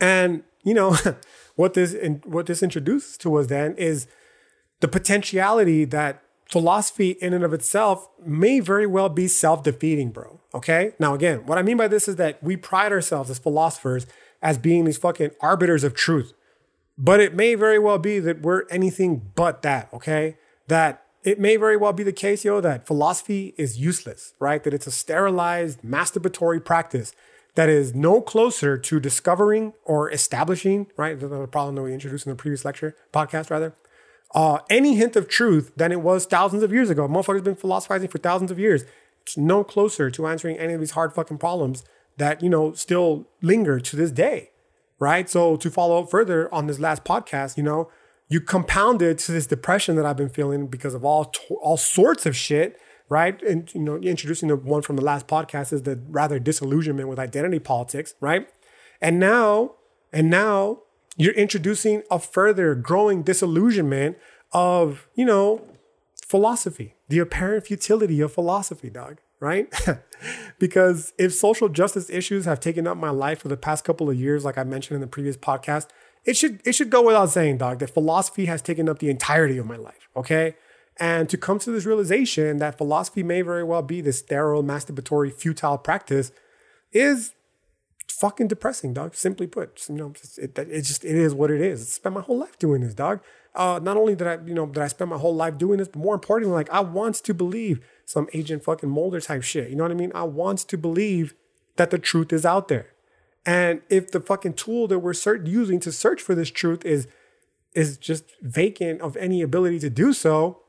Speaker 1: And you know what this what this introduces to us then is the potentiality that philosophy in and of itself may very well be self-defeating, bro. Okay. Now, again, what I mean by this is that we pride ourselves as philosophers as being these fucking arbiters of truth. But it may very well be that we're anything but that, okay? That it may very well be the case, yo, that philosophy is useless, right? That it's a sterilized, masturbatory practice that is no closer to discovering or establishing, right? The problem that we introduced in the previous lecture, podcast rather, uh, any hint of truth than it was thousands of years ago. Motherfuckers been philosophizing for thousands of years. It's no closer to answering any of these hard fucking problems that, you know, still linger to this day, right? So to follow up further on this last podcast, you know, you compounded to this depression that I've been feeling because of all all sorts of shit, right? And you know, introducing the one from the last podcast is the rather disillusionment with identity politics, right? And now, and now you're introducing a further growing disillusionment of, you know, philosophy, the apparent futility of philosophy, dog right? because if social justice issues have taken up my life for the past couple of years, like I mentioned in the previous podcast, it should it should go without saying, dog, that philosophy has taken up the entirety of my life. Okay. And to come to this realization that philosophy may very well be this sterile, masturbatory, futile practice is fucking depressing, dog. Simply put, you know, it, just it is what it is. I spent my whole life doing this, dog. Uh, not only did I, you know, did I spend my whole life doing this, but more importantly, like I want to believe some agent fucking Mulder type shit. You know what I mean? I want to believe that the truth is out there. And if the fucking tool that we're using to search for this truth is is just vacant of any ability to do so,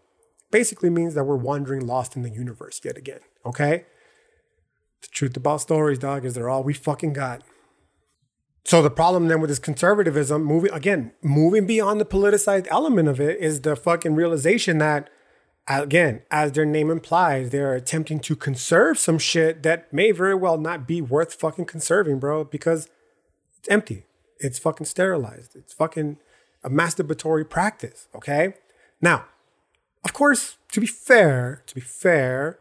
Speaker 1: basically means that we're wandering lost in the universe yet again. Okay? The truth about stories, dog, is they're all we fucking got. So the problem then with this conservatism, moving again, moving beyond the politicized element of it, is the fucking realization that again, as their name implies, they're attempting to conserve some shit that may very well not be worth fucking conserving, bro, because it's empty. It's fucking sterilized. It's fucking a masturbatory practice, okay? Now, of course, to be fair, to be fair,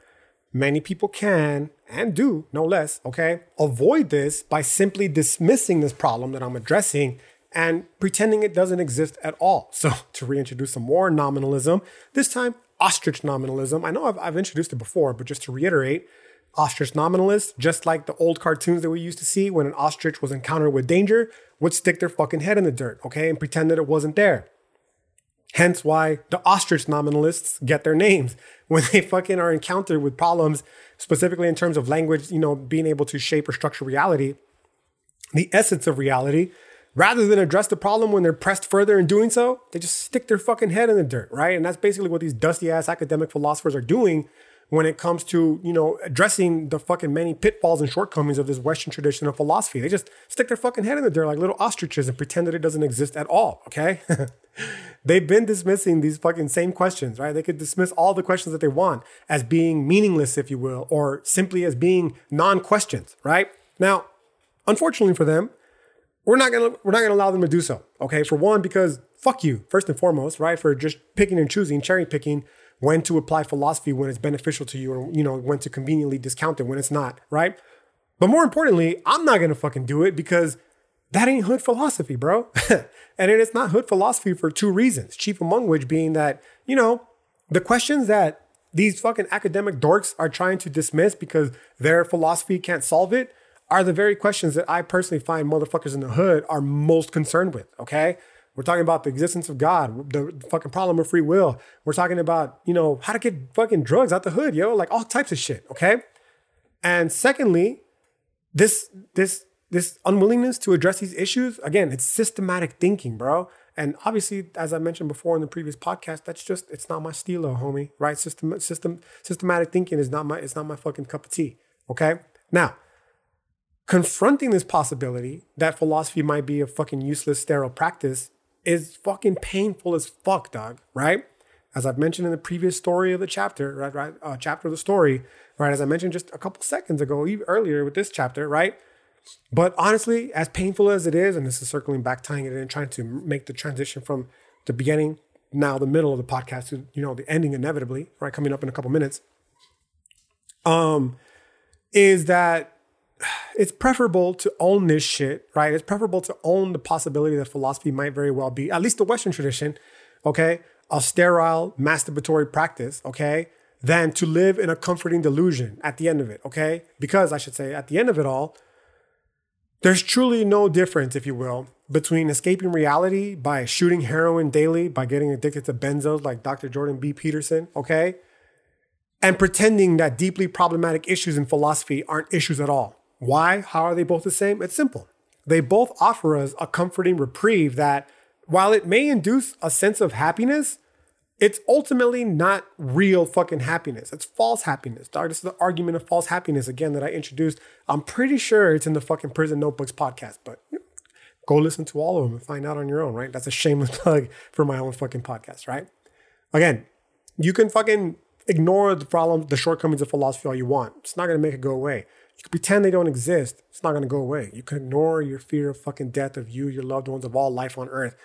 Speaker 1: many people can and do, no less, okay, avoid this by simply dismissing this problem that I'm addressing and pretending it doesn't exist at all. So, to reintroduce some more nominalism, this time ostrich nominalism. I know I've, I've introduced it before, but just to reiterate, ostrich nominalists, just like the old cartoons that we used to see when an ostrich was encountered with danger, would stick their fucking head in the dirt, okay, and pretend that it wasn't there. Hence why the ostrich nominalists get their names when they fucking are encountered with problems, specifically in terms of language, you know, being able to shape or structure reality, the essence of reality, rather than address the problem when they're pressed further in doing so, they just stick their fucking head in the dirt, right? And that's basically what these dusty ass academic philosophers are doing when it comes to, you know, addressing the fucking many pitfalls and shortcomings of this Western tradition of philosophy. They just stick their fucking head in the dirt like little ostriches and pretend that it doesn't exist at all, okay? They've been dismissing these fucking same questions, right? They could dismiss all the questions that they want as being meaningless, if you will, or simply as being non questions, right? Now, unfortunately for them, we're not gonna we're not gonna allow them to do so. Okay, for one, because fuck you, first and foremost, right? For just picking and choosing, cherry picking when to apply philosophy when it's beneficial to you, or you know when to conveniently discount it when it's not, right? But more importantly, I'm not gonna fucking do it because that ain't hood philosophy, bro. and it is not hood philosophy for two reasons. Chief among which being that you know the questions that these fucking academic dorks are trying to dismiss because their philosophy can't solve it are the very questions that I personally find motherfuckers in the hood are most concerned with, okay? We're talking about the existence of God, the fucking problem of free will. We're talking about, you know, how to get fucking drugs out the hood, yo, like all types of shit, okay? And secondly, this this this unwillingness to address these issues, again, it's systematic thinking, bro. And obviously, as I mentioned before in the previous podcast, that's just it's not my stilo, homie. Right? System system systematic thinking is not my it's not my fucking cup of tea. Okay? Now, confronting this possibility that philosophy might be a fucking useless sterile practice is fucking painful as fuck, dog, right? As I've mentioned in the previous story of the chapter, right, right, uh, chapter of the story, right? As I mentioned just a couple seconds ago, earlier with this chapter, right? But honestly, as painful as it is, and this is circling back, tying it in, trying to make the transition from the beginning, now the middle of the podcast to you know the ending inevitably, right, coming up in a couple minutes. Um, is that it's preferable to own this shit, right? It's preferable to own the possibility that philosophy might very well be, at least the Western tradition, okay, a sterile masturbatory practice, okay, than to live in a comforting delusion at the end of it, okay? Because I should say, at the end of it all, there's truly no difference, if you will, between escaping reality by shooting heroin daily, by getting addicted to benzos like Dr. Jordan B. Peterson, okay? And pretending that deeply problematic issues in philosophy aren't issues at all. Why? How are they both the same? It's simple. They both offer us a comforting reprieve that, while it may induce a sense of happiness, it's ultimately not real fucking happiness. It's false happiness, dog. This is the argument of false happiness again that I introduced. I'm pretty sure it's in the fucking Prison Notebooks podcast, but go listen to all of them and find out on your own, right? That's a shameless plug for my own fucking podcast, right? Again, you can fucking ignore the problems, the shortcomings of philosophy all you want. It's not gonna make it go away. You can pretend they don't exist. It's not gonna go away. You can ignore your fear of fucking death of you, your loved ones, of all life on earth.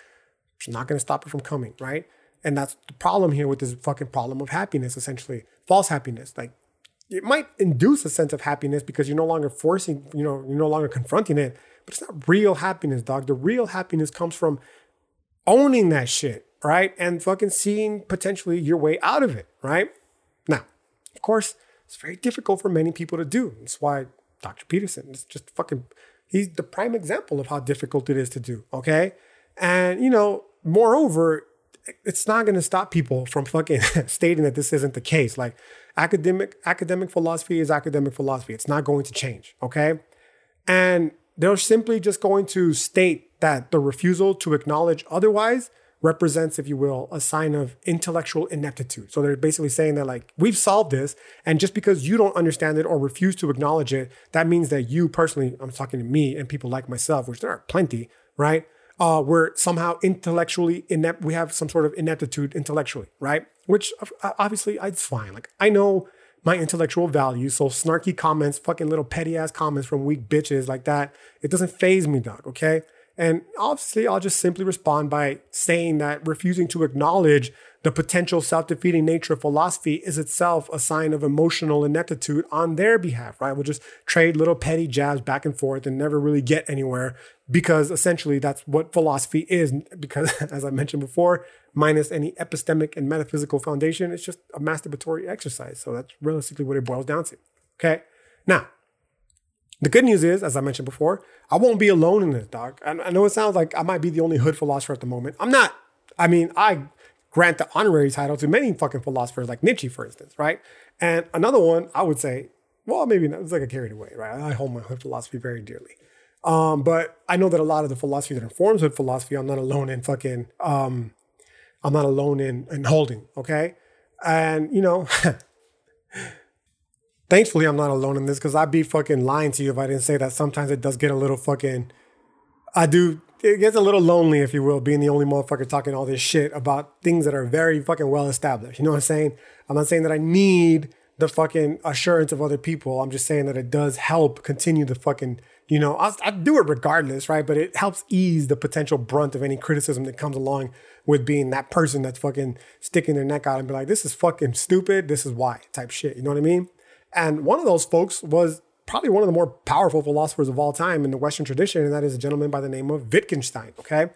Speaker 1: It's not gonna stop it from coming, right? And that's the problem here with this fucking problem of happiness, essentially false happiness. Like it might induce a sense of happiness because you're no longer forcing, you know, you're no longer confronting it, but it's not real happiness, dog. The real happiness comes from owning that shit, right? And fucking seeing potentially your way out of it, right? Now, of course, it's very difficult for many people to do. That's why Dr. Peterson is just fucking, he's the prime example of how difficult it is to do, okay? And, you know, moreover, it's not going to stop people from fucking stating that this isn't the case. Like academic academic philosophy is academic philosophy. It's not going to change, okay? And they're simply just going to state that the refusal to acknowledge otherwise represents, if you will, a sign of intellectual ineptitude. So they're basically saying that, like, we've solved this. And just because you don't understand it or refuse to acknowledge it, that means that you personally, I'm talking to me and people like myself, which there are plenty, right? Uh, we're somehow intellectually inept. We have some sort of ineptitude intellectually, right? Which obviously it's fine. Like I know my intellectual value, so snarky comments, fucking little petty ass comments from weak bitches like that, it doesn't faze me, dog. Okay. And obviously, I'll just simply respond by saying that refusing to acknowledge the potential self defeating nature of philosophy is itself a sign of emotional ineptitude on their behalf, right? We'll just trade little petty jabs back and forth and never really get anywhere because essentially that's what philosophy is. Because, as I mentioned before, minus any epistemic and metaphysical foundation, it's just a masturbatory exercise. So that's realistically what it boils down to. Okay. Now, the good news is, as I mentioned before, I won't be alone in this, dog. I, I know it sounds like I might be the only hood philosopher at the moment. I'm not. I mean, I grant the honorary title to many fucking philosophers, like Nietzsche, for instance, right? And another one, I would say, well, maybe not. It's like a carried away, right? I hold my hood philosophy very dearly. Um, but I know that a lot of the philosophy that informs hood philosophy, I'm not alone in fucking, um, I'm not alone in, in holding, okay? And, you know, thankfully I'm not alone in this because I'd be fucking lying to you if I didn't say that sometimes it does get a little fucking, I do it gets a little lonely, if you will, being the only motherfucker talking all this shit about things that are very fucking well established. You know what I'm saying? I'm not saying that I need the fucking assurance of other people. I'm just saying that it does help continue the fucking, you know, I, I do it regardless, right? But it helps ease the potential brunt of any criticism that comes along with being that person that's fucking sticking their neck out and be like, this is fucking stupid. This is why type shit. You know what I mean? And one of those folks was probably one of the more powerful philosophers of all time in the Western tradition, and that is a gentleman by the name of Wittgenstein. Okay.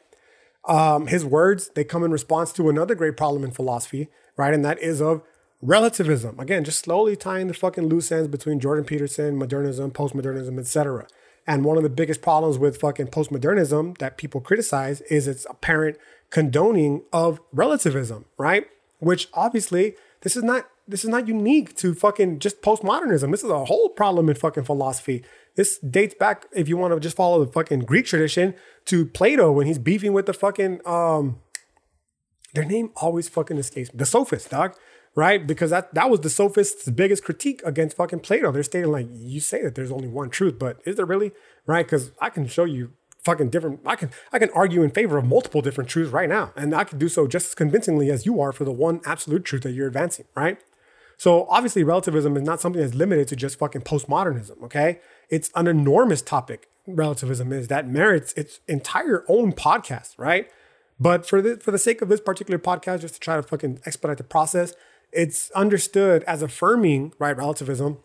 Speaker 1: Um, his words, they come in response to another great problem in philosophy, right? And that is of relativism. Again, just slowly tying the fucking loose ends between Jordan Peterson, modernism, postmodernism, etc. And one of the biggest problems with fucking postmodernism that people criticize is its apparent condoning of relativism, right? Which obviously this is not this is not unique to fucking just postmodernism. This is a whole problem in fucking philosophy. This dates back, if you want to just follow the fucking Greek tradition, to Plato when he's beefing with the fucking um their name always fucking escapes me. The sophists, dog right? Because that that was the sophists' biggest critique against fucking Plato. They're stating like, you say that there's only one truth, but is there really? Right? Because I can show you fucking different. I can I can argue in favor of multiple different truths right now, and I can do so just as convincingly as you are for the one absolute truth that you're advancing, right? So obviously, relativism is not something that's limited to just fucking postmodernism. Okay, it's an enormous topic. Relativism is that merits its entire own podcast, right? But for the for the sake of this particular podcast, just to try to fucking expedite the process, it's understood as affirming, right, relativism,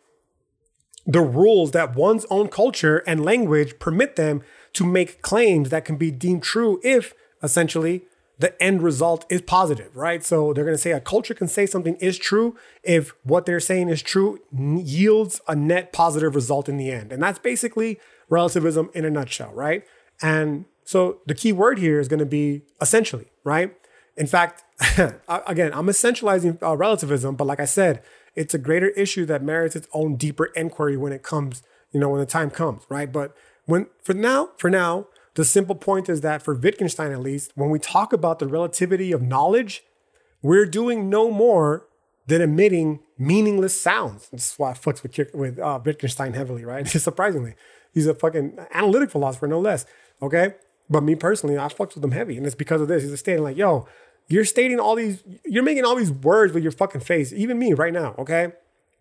Speaker 1: the rules that one's own culture and language permit them to make claims that can be deemed true if essentially the end result is positive, right? So they're going to say a culture can say something is true if what they're saying is true yields a net positive result in the end. And that's basically relativism in a nutshell, right? And so the key word here is going to be essentially, right? In fact, again, I'm essentializing uh, relativism, but like I said, it's a greater issue that merits its own deeper inquiry when it comes, you know, when the time comes, right? But when for now, for now, the simple point is that for Wittgenstein at least, when we talk about the relativity of knowledge, we're doing no more than emitting meaningless sounds. This is why I fucks with with uh, Wittgenstein heavily, right? Surprisingly, he's a fucking analytic philosopher, no less. Okay, but me personally, I fucks with him heavy, and it's because of this. He's stating like, "Yo, you're stating all these, you're making all these words with your fucking face, even me right now, okay?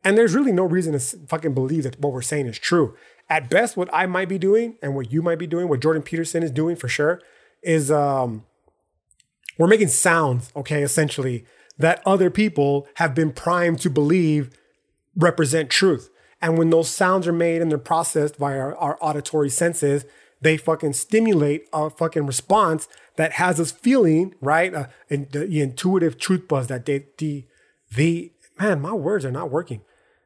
Speaker 1: And there's really no reason to fucking believe that what we're saying is true. At best, what I might be doing and what you might be doing, what Jordan Peterson is doing for sure, is um, we're making sounds, okay, essentially, that other people have been primed to believe represent truth. And when those sounds are made and they're processed via our, our auditory senses, they fucking stimulate a fucking response that has us feeling right, uh, and the, the, intuitive truth buzz that they, the the man, my words are not working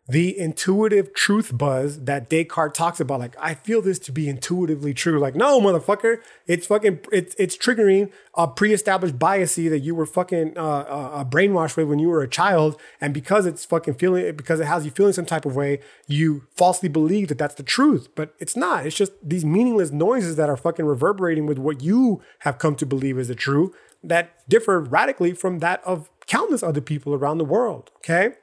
Speaker 1: the intuitive truth buzz that Descartes talks about. Like, I feel this to be intuitively true. Like, no, motherfucker, it's fucking, it's it's triggering a pre-established bias that you were fucking uh, uh, brainwashed with when you were a child, and because it's fucking feeling, because it has you feeling some type of way, you falsely believe that that's the truth, but it's not. It's just these meaningless noises that are fucking reverberating with what you have come to believe is the truth that differ radically from that of countless other people around the world. Okay.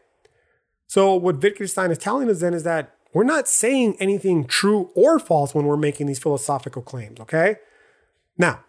Speaker 1: So what Wittgenstein is telling us then is that we're not saying anything true or false when we're making these philosophical claims, okay? Now,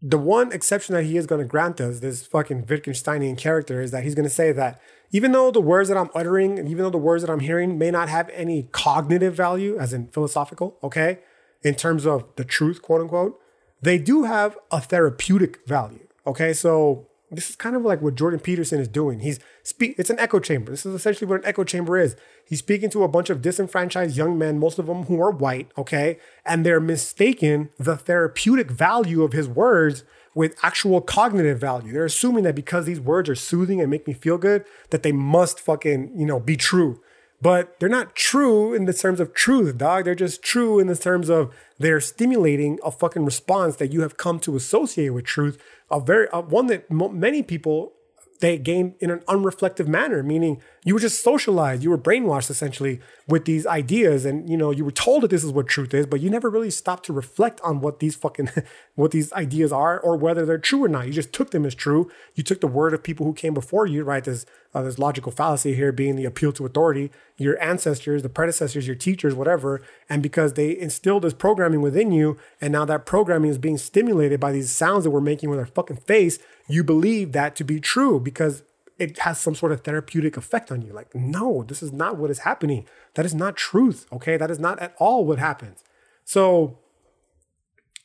Speaker 1: the one exception that he is going to grant us, this fucking Wittgensteinian character, is that he's going to say that even though the words that I'm uttering and even though the words that I'm hearing may not have any cognitive value, as in philosophical, okay, in terms of the truth, quote unquote, they do have a therapeutic value, okay? So this is kind of like what Jordan Peterson is doing. He's speak. It's an echo chamber. This is essentially what an echo chamber is. He's speaking to a bunch of disenfranchised young men, most of them who are white, okay, and they're mistaken the therapeutic value of his words with actual cognitive value. They're assuming that because these words are soothing and make me feel good, that they must fucking you know be true but they're not true in the terms of truth, dog. They're just true in the terms of they're stimulating a fucking response that you have come to associate with truth. A very uh, one that many people they gained in an unreflective manner, meaning you were just socialized, you were brainwashed essentially with these ideas, and you know you were told that this is what truth is, but you never really stopped to reflect on what these fucking what these ideas are or whether they're true or not. You just took them as true. You took the word of people who came before you, right? There's uh, there's logical fallacy here being the appeal to authority, your ancestors, the predecessors, your teachers, whatever, and because they instilled this programming within you, and now that programming is being stimulated by these sounds that we're making with our fucking face, you believe that to be true because it has some sort of therapeutic effect on you. Like, no, this is not what is happening. That is not truth. Okay. That is not at all what happens. So,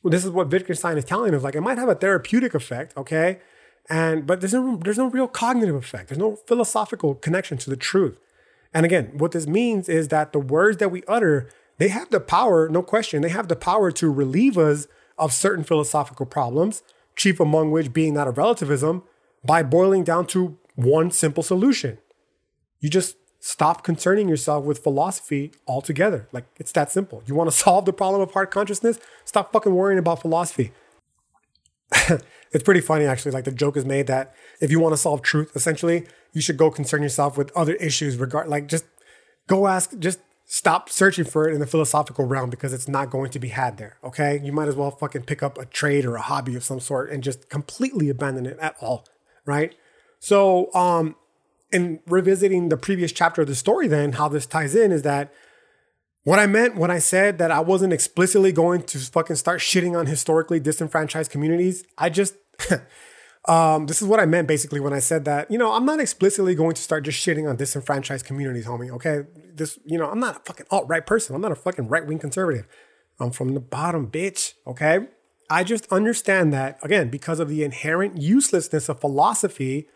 Speaker 1: well, this is what Wittgenstein is telling us. Like, it might have a therapeutic effect. Okay. And, but there's no, there's no real cognitive effect. There's no philosophical connection to the truth. And again, what this means is that the words that we utter, they have the power, no question, they have the power to relieve us of certain philosophical problems, chief among which being that of relativism, by boiling down to one simple solution. You just stop concerning yourself with philosophy altogether. Like it's that simple. You want to solve the problem of heart consciousness? Stop fucking worrying about philosophy. it's pretty funny actually. Like the joke is made that if you want to solve truth, essentially, you should go concern yourself with other issues regard like just go ask just stop searching for it in the philosophical realm because it's not going to be had there. Okay. You might as well fucking pick up a trade or a hobby of some sort and just completely abandon it at all. Right. So, um, in revisiting the previous chapter of the story, then how this ties in is that what I meant when I said that I wasn't explicitly going to fucking start shitting on historically disenfranchised communities, I just Um, this is what I meant basically when I said that, you know, I'm not explicitly going to start just shitting on disenfranchised communities, homie. Okay. This, you know, I'm not a fucking alt right person. I'm not a fucking right wing conservative. I'm from the bottom, bitch. Okay. I just understand that, again, because of the inherent uselessness of philosophy,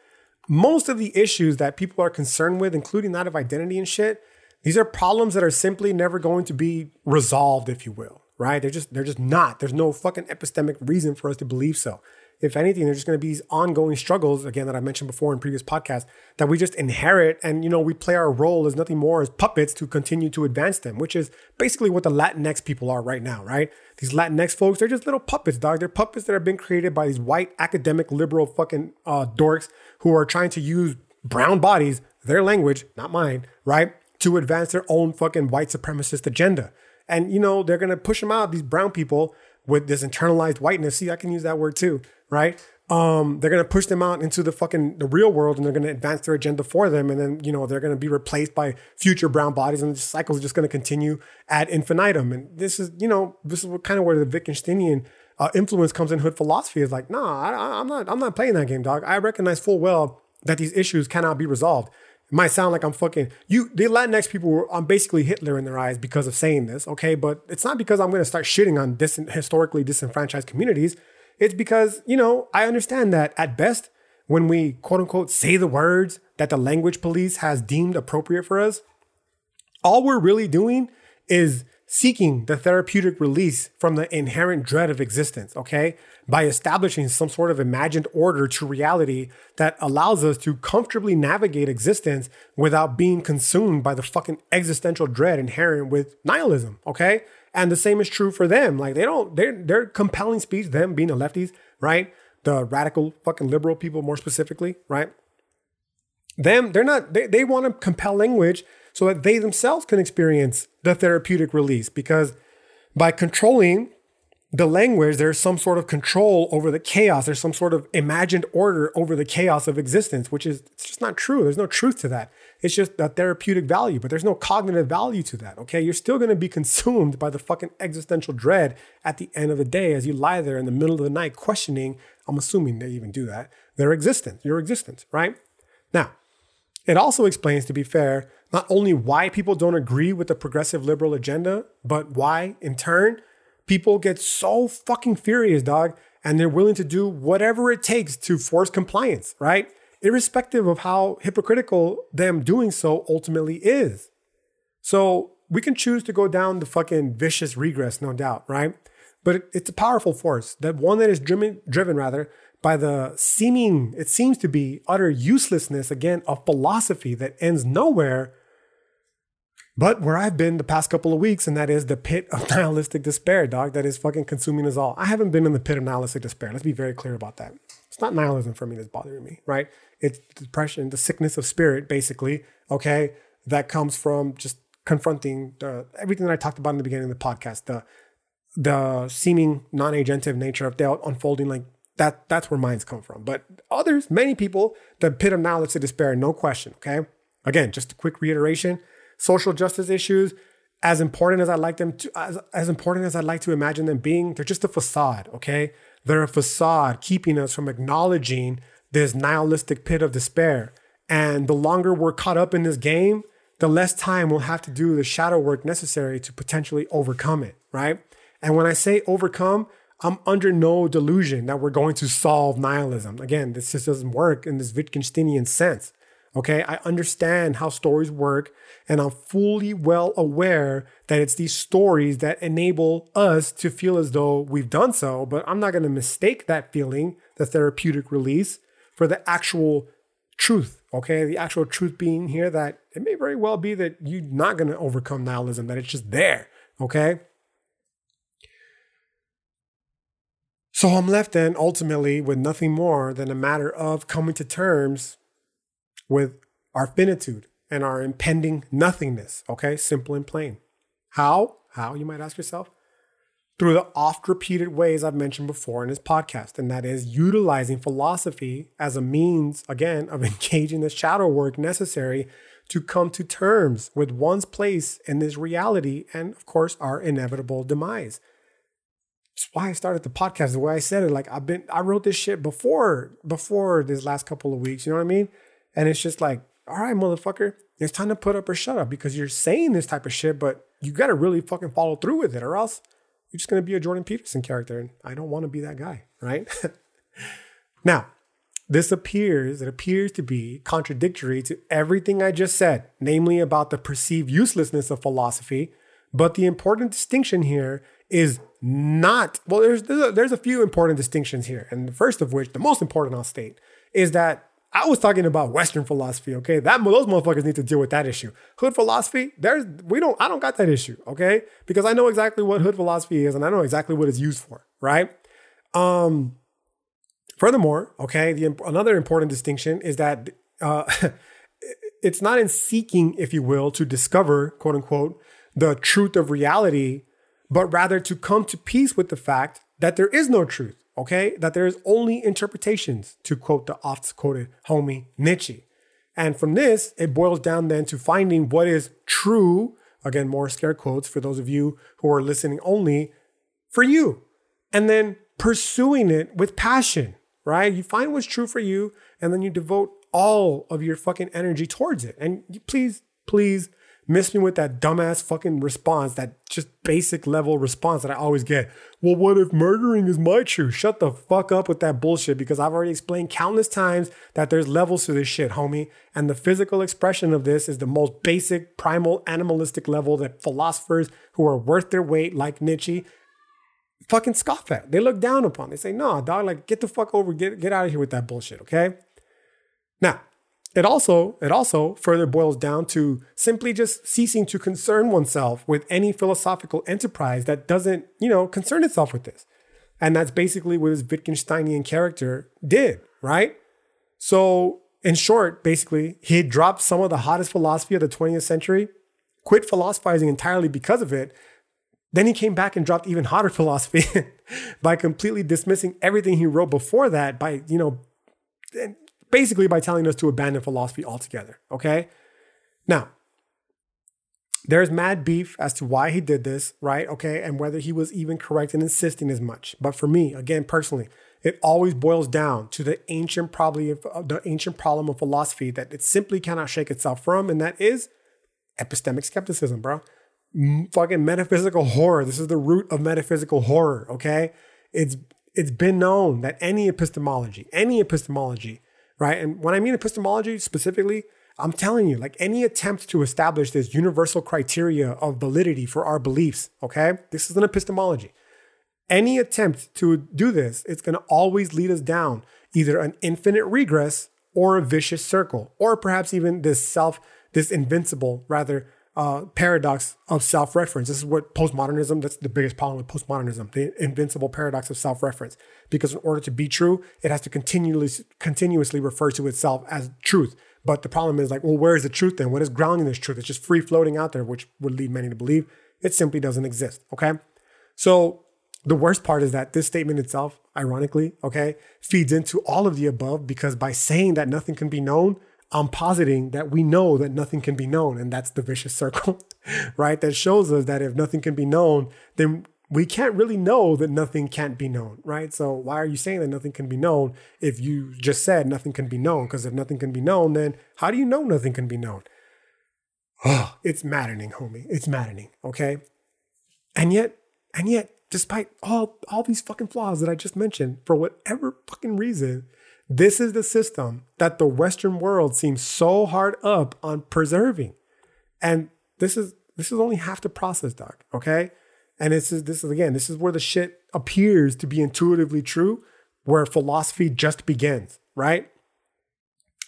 Speaker 1: most of the issues that people are concerned with, including that of identity and shit, these are problems that are simply never going to be resolved, if you will, right? They're just, they're just not. There's no fucking epistemic reason for us to believe so if anything, there's just going to be these ongoing struggles, again, that I mentioned before in previous podcasts, that we just inherit. And, you know, we play our role as nothing more as puppets to continue to advance them, which is basically what the Latinx people are right now, right? These Latinx folks, they're just little puppets, dog. They're puppets that have been created by these white academic liberal fucking uh, dorks who are trying to use brown bodies, their language, not mine, right? To advance their own fucking white supremacist agenda. And, you know, they're going to push them out, these brown people with this internalized whiteness. See, I can use that word too right? Um, they're gonna push them out into the fucking the real world, and they're gonna advance their agenda for them, and then you know they're gonna be replaced by future brown bodies, and the cycle is just gonna continue ad infinitum. And this is you know this is kind of where the Wittgensteinian uh, influence comes in. Hood philosophy is like, nah, I, I'm not I'm not playing that game, dog. I recognize full well that these issues cannot be resolved. It might sound like I'm fucking you. The Latinx people were I'm basically Hitler in their eyes because of saying this, okay? But it's not because I'm going to start shitting on dis- historically disenfranchised communities. It's because, you know, I understand that at best, when we quote unquote say the words that the language police has deemed appropriate for us, all we're really doing is seeking the therapeutic release from the inherent dread of existence, okay? By establishing some sort of imagined order to reality that allows us to comfortably navigate existence without being consumed by the fucking existential dread inherent with nihilism, okay? And the same is true for them. Like they don't, they're, they're compelling speech, them being the lefties, right? The radical fucking liberal people, more specifically, right? Them, they're not, they, they want to compel language so that they themselves can experience the therapeutic release because by controlling the language, there's some sort of control over the chaos. There's some sort of imagined order over the chaos of existence, which is it's just not true. There's no truth to that. It's just a therapeutic value, but there's no cognitive value to that. Okay. You're still going to be consumed by the fucking existential dread at the end of the day as you lie there in the middle of the night questioning, I'm assuming they even do that, their existence, your existence, right? Now, it also explains, to be fair, not only why people don't agree with the progressive liberal agenda, but why, in turn, people get so fucking furious, dog, and they're willing to do whatever it takes to force compliance, right? Irrespective of how hypocritical them doing so ultimately is. So we can choose to go down the fucking vicious regress, no doubt, right? But it's a powerful force, that one that is driven, driven rather by the seeming, it seems to be utter uselessness again of philosophy that ends nowhere but where I've been the past couple of weeks, and that is the pit of nihilistic despair, dog, that is fucking consuming us all. I haven't been in the pit of nihilistic despair. Let's be very clear about that. It's not nihilism for me that's bothering me, right? It's depression, the sickness of spirit, basically, okay, that comes from just confronting the, everything that I talked about in the beginning of the podcast, the the seeming non-agentive nature of doubt unfolding like that that's where minds come from. But others, many people, the pit of nihilistic despair, no question. Okay. Again, just a quick reiteration social justice issues, as important as I like them to, as, as important as I'd like to imagine them being, they're just a facade, okay? They're a facade keeping us from acknowledging this nihilistic pit of despair. And the longer we're caught up in this game, the less time we'll have to do the shadow work necessary to potentially overcome it, right? And when I say overcome, I'm under no delusion that we're going to solve nihilism. Again, this just doesn't work in this Wittgensteinian sense. Okay, I understand how stories work, and I'm fully well aware that it's these stories that enable us to feel as though we've done so. But I'm not going to mistake that feeling, the therapeutic release, for the actual truth Okay. The actual truth being here that it may very well be that you're not going to overcome nihilism, that it's just there. Okay. So I'm left then ultimately with nothing more than a matter of coming to terms with our finitude and our impending nothingness. Okay. Simple and plain. How? How, you might ask yourself? through the oft repeated ways I've mentioned before in this podcast, and that is utilizing philosophy as a means, again, of engaging the shadow work necessary to come to terms with one's place in this reality and, of course, our inevitable demise. That's why I started the podcast the way I said it. Like I've been, I wrote this shit before, before this last couple of weeks. You know what I mean? And it's just like, all right, motherfucker, it's time to put up or shut up because you're saying this type of shit, but you got to really fucking follow through with it, or else you're just going to be a Jordan Peterson character. And I don't want to be that guy, right? now, this appears, it appears to be contradictory to everything I just said, namely about the perceived uselessness of philosophy. But the important distinction here is not, well, there's, there's a, there's a few important distinctions here. And the first of which, the most important I'll state, is that I was talking about Western philosophy, okay? That those motherfuckers need to deal with that issue. Hood philosophy, there's we don't I don't got that issue, okay? Because I know exactly what hood philosophy is and I know exactly what it's used for, right? Um furthermore, okay, the another important distinction is that uh it's not in seeking, if you will, to discover, quote unquote, the truth of reality, but rather to come to peace with the fact that there is no truth okay? That there's only interpretations, to quote the oft quoted homie Nietzsche. And from this, it boils down then to finding what is true, again, more scare quotes for those of you who are listening only, for you. And then pursuing it with passion, right? You find what's true for you, and then you devote all of your fucking energy towards it. And please, please miss me with that dumbass fucking response, that just basic level response that I always get. Well, what if murdering is my truth? Shut the fuck up with that bullshit because I've already explained countless times that there's levels to this shit, homie. And the physical expression of this is the most basic, primal, animalistic level that philosophers who are worth their weight, like Nietzsche, fucking scoff at. They look down upon. They say, no, dog, like get the fuck over, get, get out of here with that bullshit, okay? Now, it also, it also further boils down to simply just ceasing to concern oneself with any philosophical enterprise that doesn't, you know, concern itself with this. And that's basically what his Wittgensteinian character did, right? So, in short, basically, he dropped some of the hottest philosophy of the 20th century, quit philosophizing entirely because of it. Then he came back and dropped even hotter philosophy by completely dismissing everything he wrote before that by, you know, basically by telling us to abandon philosophy altogether. Okay. Now, there's mad beef as to why he did this, right? Okay. And whether he was even correct in insisting as much. But for me, again, personally, it always boils down to the ancient probably the ancient problem of philosophy that it simply cannot shake itself from, and that is epistemic skepticism, bro. fucking metaphysical horror. This is the root of metaphysical horror. Okay, it's it's been known that any epistemology, any epistemology right? And when I mean epistemology specifically, I'm telling you, like any attempt to establish this universal criteria of validity for our beliefs, okay? This is an epistemology. Any attempt to do this, it's gonna always lead us down either an infinite regress or a vicious circle, or perhaps even this self, this invincible, rather, uh, paradox of self-reference. This is what postmodernism, that's the biggest problem with postmodernism, the invincible paradox of self-reference. Because in order to be true, it has to continually continuously refer to itself as truth. But the problem is like, well, where is the truth then? What is grounding this truth? It's just free floating out there, which would lead many to believe it simply doesn't exist. Okay. So the worst part is that this statement itself, ironically, okay, feeds into all of the above because by saying that nothing can be known, I'm positing that we know that nothing can be known, and that's the vicious circle, right? That shows us that if nothing can be known, then we can't really know that nothing can't be known, right? So why are you saying that nothing can be known if you just said nothing can be known? Because if nothing can be known, then how do you know nothing can be known? Oh, it's maddening, homie. It's maddening, okay? And yet, and yet, despite all all these fucking flaws that I just mentioned, for whatever fucking reason, this is the system that the Western world seems so hard up on preserving. And this is this is only half the process, doc. Okay. And this is this is again, this is where the shit appears to be intuitively true, where philosophy just begins, right?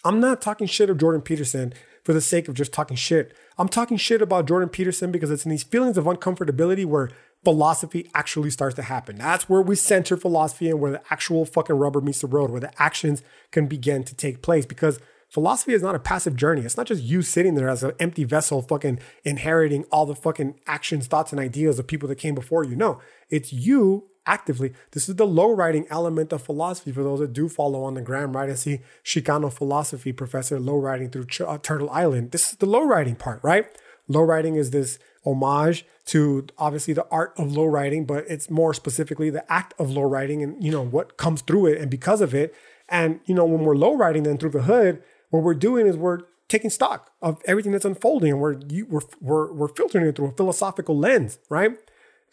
Speaker 1: I'm not talking shit of Jordan Peterson for the sake of just talking shit. I'm talking shit about Jordan Peterson because it's in these feelings of uncomfortability where philosophy actually starts to happen. That's where we center philosophy and where the actual fucking rubber meets the road, where the actions can begin to take place. Because philosophy is not a passive journey. It's not just you sitting there as an empty vessel, fucking inheriting all the fucking actions, thoughts, and ideas of people that came before you. No, it's you actively. This is the low riding element of philosophy for those that do follow on the gram, right? And see Chicano philosophy professor low riding through Ch- uh, Turtle Island. This is the low riding part, right? Low riding is this homage to obviously the art of low riding, but it's more specifically the act of low riding and you know what comes through it and because of it. And you know, when we're low riding then through the hood, what we're doing is we're taking stock of everything that's unfolding and we're you, we're, we're we're filtering it through a philosophical lens, right?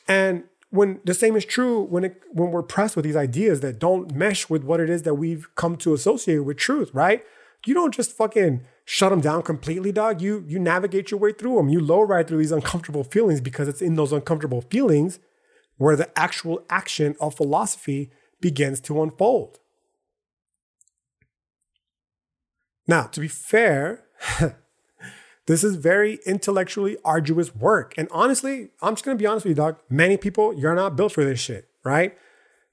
Speaker 1: And when the same is true when it when we're pressed with these ideas that don't mesh with what it is that we've come to associate with truth, right? You don't just fucking shut them down completely, dog. You you navigate your way through them. You low ride through these uncomfortable feelings because it's in those uncomfortable feelings where the actual action of philosophy begins to unfold. Now, to be fair, This is very intellectually arduous work. And honestly, I'm just gonna be honest with you, dog. Many people, you're not built for this shit, right?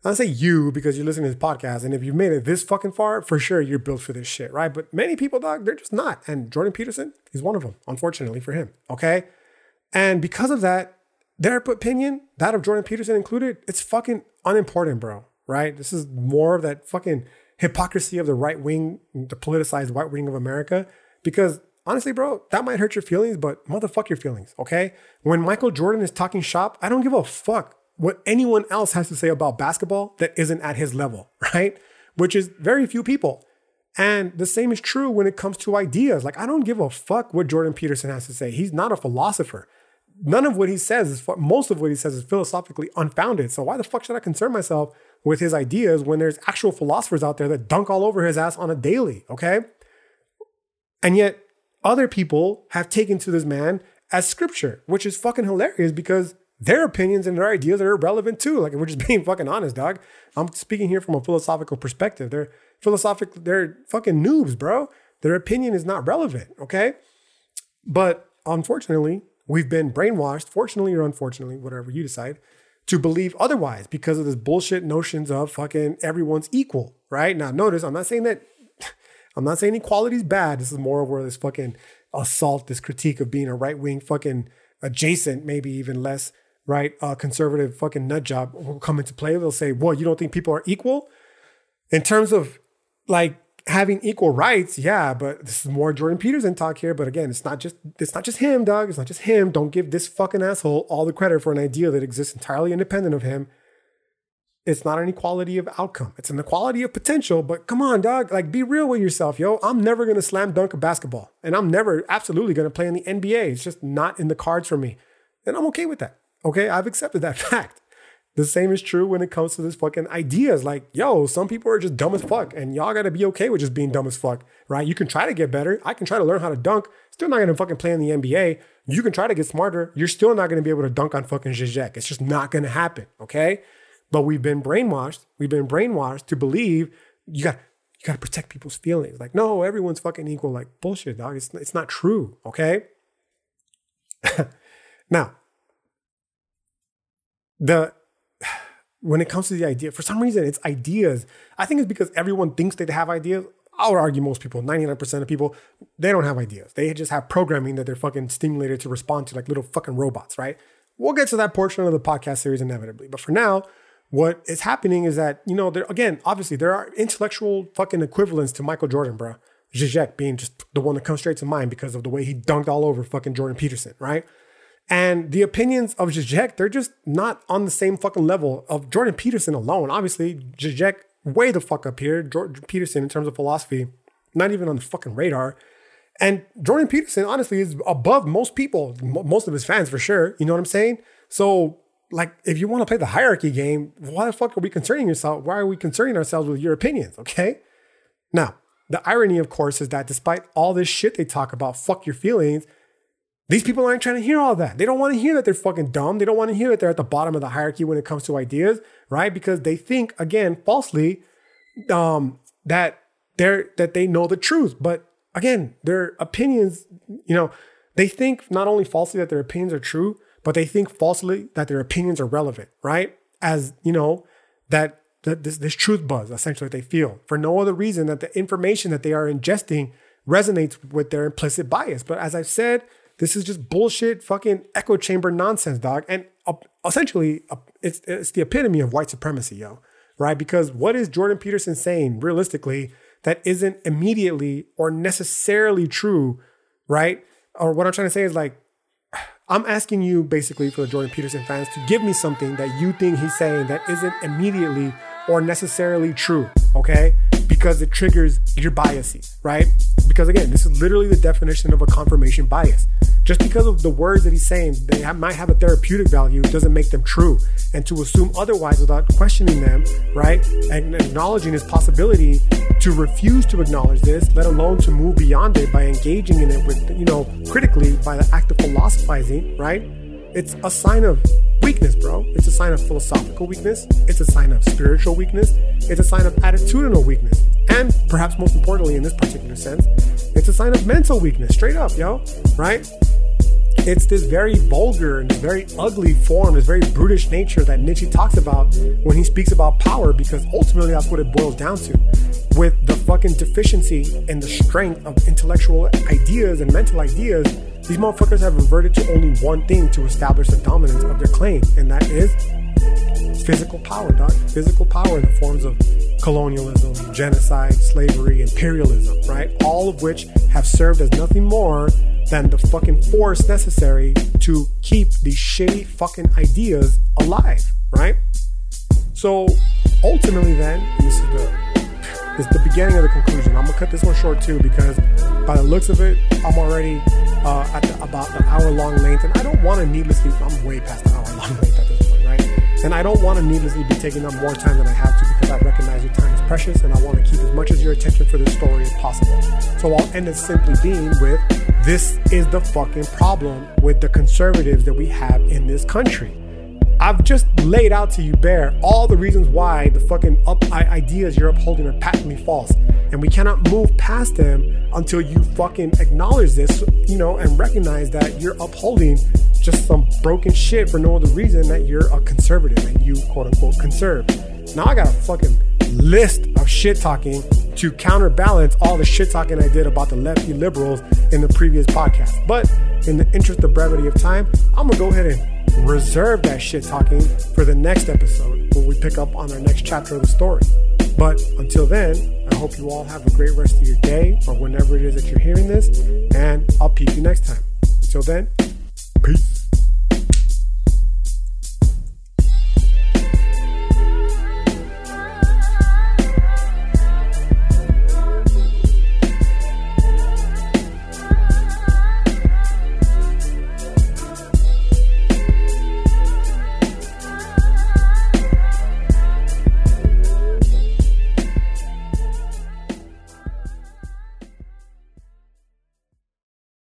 Speaker 1: I say you because you're listening to this podcast. And if you've made it this fucking far, for sure you're built for this shit, right? But many people, dog, they're just not. And Jordan Peterson is one of them, unfortunately for him. Okay. And because of that, their opinion, that of Jordan Peterson included, it's fucking unimportant, bro. Right? This is more of that fucking hypocrisy of the right wing, the politicized right wing of America. Because honestly, bro, that might hurt your feelings, but motherfuck your feelings, okay? When Michael Jordan is talking shop, I don't give a fuck what anyone else has to say about basketball that isn't at his level, right? Which is very few people. And the same is true when it comes to ideas. Like, I don't give a fuck what Jordan Peterson has to say. He's not a philosopher. None of what he says is, most of what he says is philosophically unfounded. So, why the fuck should I concern myself with his ideas when there's actual philosophers out there that dunk all over his ass on a daily, okay? And yet, other people have taken to this man as scripture, which is fucking hilarious because their opinions and their ideas are irrelevant too. Like, we're just being fucking honest, dog. I'm speaking here from a philosophical perspective. They're philosophic, they're fucking noobs, bro. Their opinion is not relevant, okay? But unfortunately, we've been brainwashed, fortunately or unfortunately, whatever you decide, to believe otherwise because of this bullshit notions of fucking everyone's equal, right? Now, notice, I'm not saying that I'm not saying equality is bad. This is more of where this fucking assault, this critique of being a right wing fucking adjacent, maybe even less right uh, conservative fucking nut job will come into play. They'll say, "Well, you don't think people are equal?" In terms of like having equal rights, yeah, but this is more Jordan Peterson talk here. But again, it's not just it's not just him, dog. It's not just him. Don't give this fucking asshole all the credit for an idea that exists entirely independent of him it's not an equality of outcome. It's an equality of potential. But come on, dog. Like, be real with yourself, yo. I'm never gonna slam dunk a basketball, and I'm never absolutely gonna play in the NBA. It's just not in the cards for me, and I'm okay with that. Okay, I've accepted that fact. The same is true when it comes to this fucking ideas. Like, yo, some people are just dumb as fuck, and y'all gotta be okay with just being dumb as fuck, right? You can try to get better. I can try to learn how to dunk. Still not gonna fucking play in the NBA. You can try to get smarter. You're still not gonna be able to dunk on fucking Zizek. It's just not gonna happen. Okay. But we've been brainwashed. We've been brainwashed to believe you got you got to protect people's feelings. Like, no, everyone's fucking equal. Like, bullshit, dog. It's it's not true. Okay. now, the when it comes to the idea, for some reason, it's ideas. I think it's because everyone thinks they have ideas. I would argue most people, 99% of people, they don't have ideas. They just have programming that they're fucking stimulated to respond to like little fucking robots, right? We'll get to that portion of the podcast series inevitably. But for now, what is happening is that, you know, there again, obviously there are intellectual fucking equivalents to Michael Jordan, bro. Zizek being just the one that comes straight to mind because of the way he dunked all over fucking Jordan Peterson, right? And the opinions of Zizek, they're just not on the same fucking level of Jordan Peterson alone. Obviously, Zizek way the fuck up here. Jordan Peterson, in terms of philosophy, not even on the fucking radar. And Jordan Peterson, honestly, is above most people, most of his fans for sure. You know what I'm saying? So like if you want to play the hierarchy game, why the fuck are we concerning yourself? Why are we concerning ourselves with your opinions? Okay. Now, the irony, of course, is that despite all this shit they talk about, fuck your feelings, these people aren't trying to hear all that. They don't want to hear that they're fucking dumb. They don't want to hear that they're at the bottom of the hierarchy when it comes to ideas, right? Because they think, again, falsely, um, that they're that they know the truth. But again, their opinions, you know, they think not only falsely that their opinions are true, but they think falsely that their opinions are relevant, right? As you know, that, that this, this truth buzz essentially they feel for no other reason that the information that they are ingesting resonates with their implicit bias. But as I've said, this is just bullshit, fucking echo chamber nonsense, dog. And uh, essentially, uh, it's it's the epitome of white supremacy, yo. Right? Because what is Jordan Peterson saying realistically that isn't immediately or necessarily true, right? Or what I'm trying to say is like, I'm asking you basically for the Jordan Peterson fans to give me something that you think he's saying that isn't immediately or necessarily true, okay? Because it triggers your biases, right? Because again, this is literally the definition of a confirmation bias. Just because of the words that he's saying, they have, might have a therapeutic value, doesn't make them true. And to assume otherwise without questioning them, right, and acknowledging his possibility to refuse to acknowledge this, let alone to move beyond it by engaging in it with, you know, critically by the act of philosophizing, right? It's a sign of weakness, bro. It's a sign of philosophical weakness. It's a sign of spiritual weakness. It's a sign of attitudinal weakness. And perhaps most importantly, in this particular sense, it's a sign of mental weakness, straight up, yo, right? It's this very vulgar and very ugly form, this very brutish nature that Nietzsche talks about when he speaks about power, because ultimately that's what it boils down to. With the fucking deficiency in the strength of intellectual ideas and mental ideas, these motherfuckers have reverted to only one thing to establish the dominance of their claim, and that is physical power, dog. Physical power in the forms of colonialism, genocide, slavery, imperialism, right? All of which have served as nothing more than the fucking force necessary to keep these shitty fucking ideas alive, right? So ultimately, then, this is the this is the beginning of the conclusion. I'm gonna cut this one short too because by the looks of it, I'm already uh, at the, about the hour long length, and I don't want to needlessly. I'm way past the hour long length at this point, right? And I don't want to needlessly be taking up more time than I have to because I recognize your time is precious, and I want to keep as much of your attention for this story as possible. So I'll end it simply being with this is the fucking problem with the conservatives that we have in this country. I've just laid out to you bare all the reasons why the fucking up ideas you're upholding are patently false. And we cannot move past them until you fucking acknowledge this, you know, and recognize that you're upholding just some broken shit for no other reason that you're a conservative and you quote unquote conserve. Now I got a fucking list of shit talking to counterbalance all the shit talking I did about the lefty liberals in the previous podcast. But in the interest of brevity of time, I'm gonna go ahead and reserve that shit talking for the next episode when we pick up on our next chapter of the story. But until then, I hope you all have a great rest of your day or whenever it is that you're hearing this, and I'll peep you next time. Until then, peace.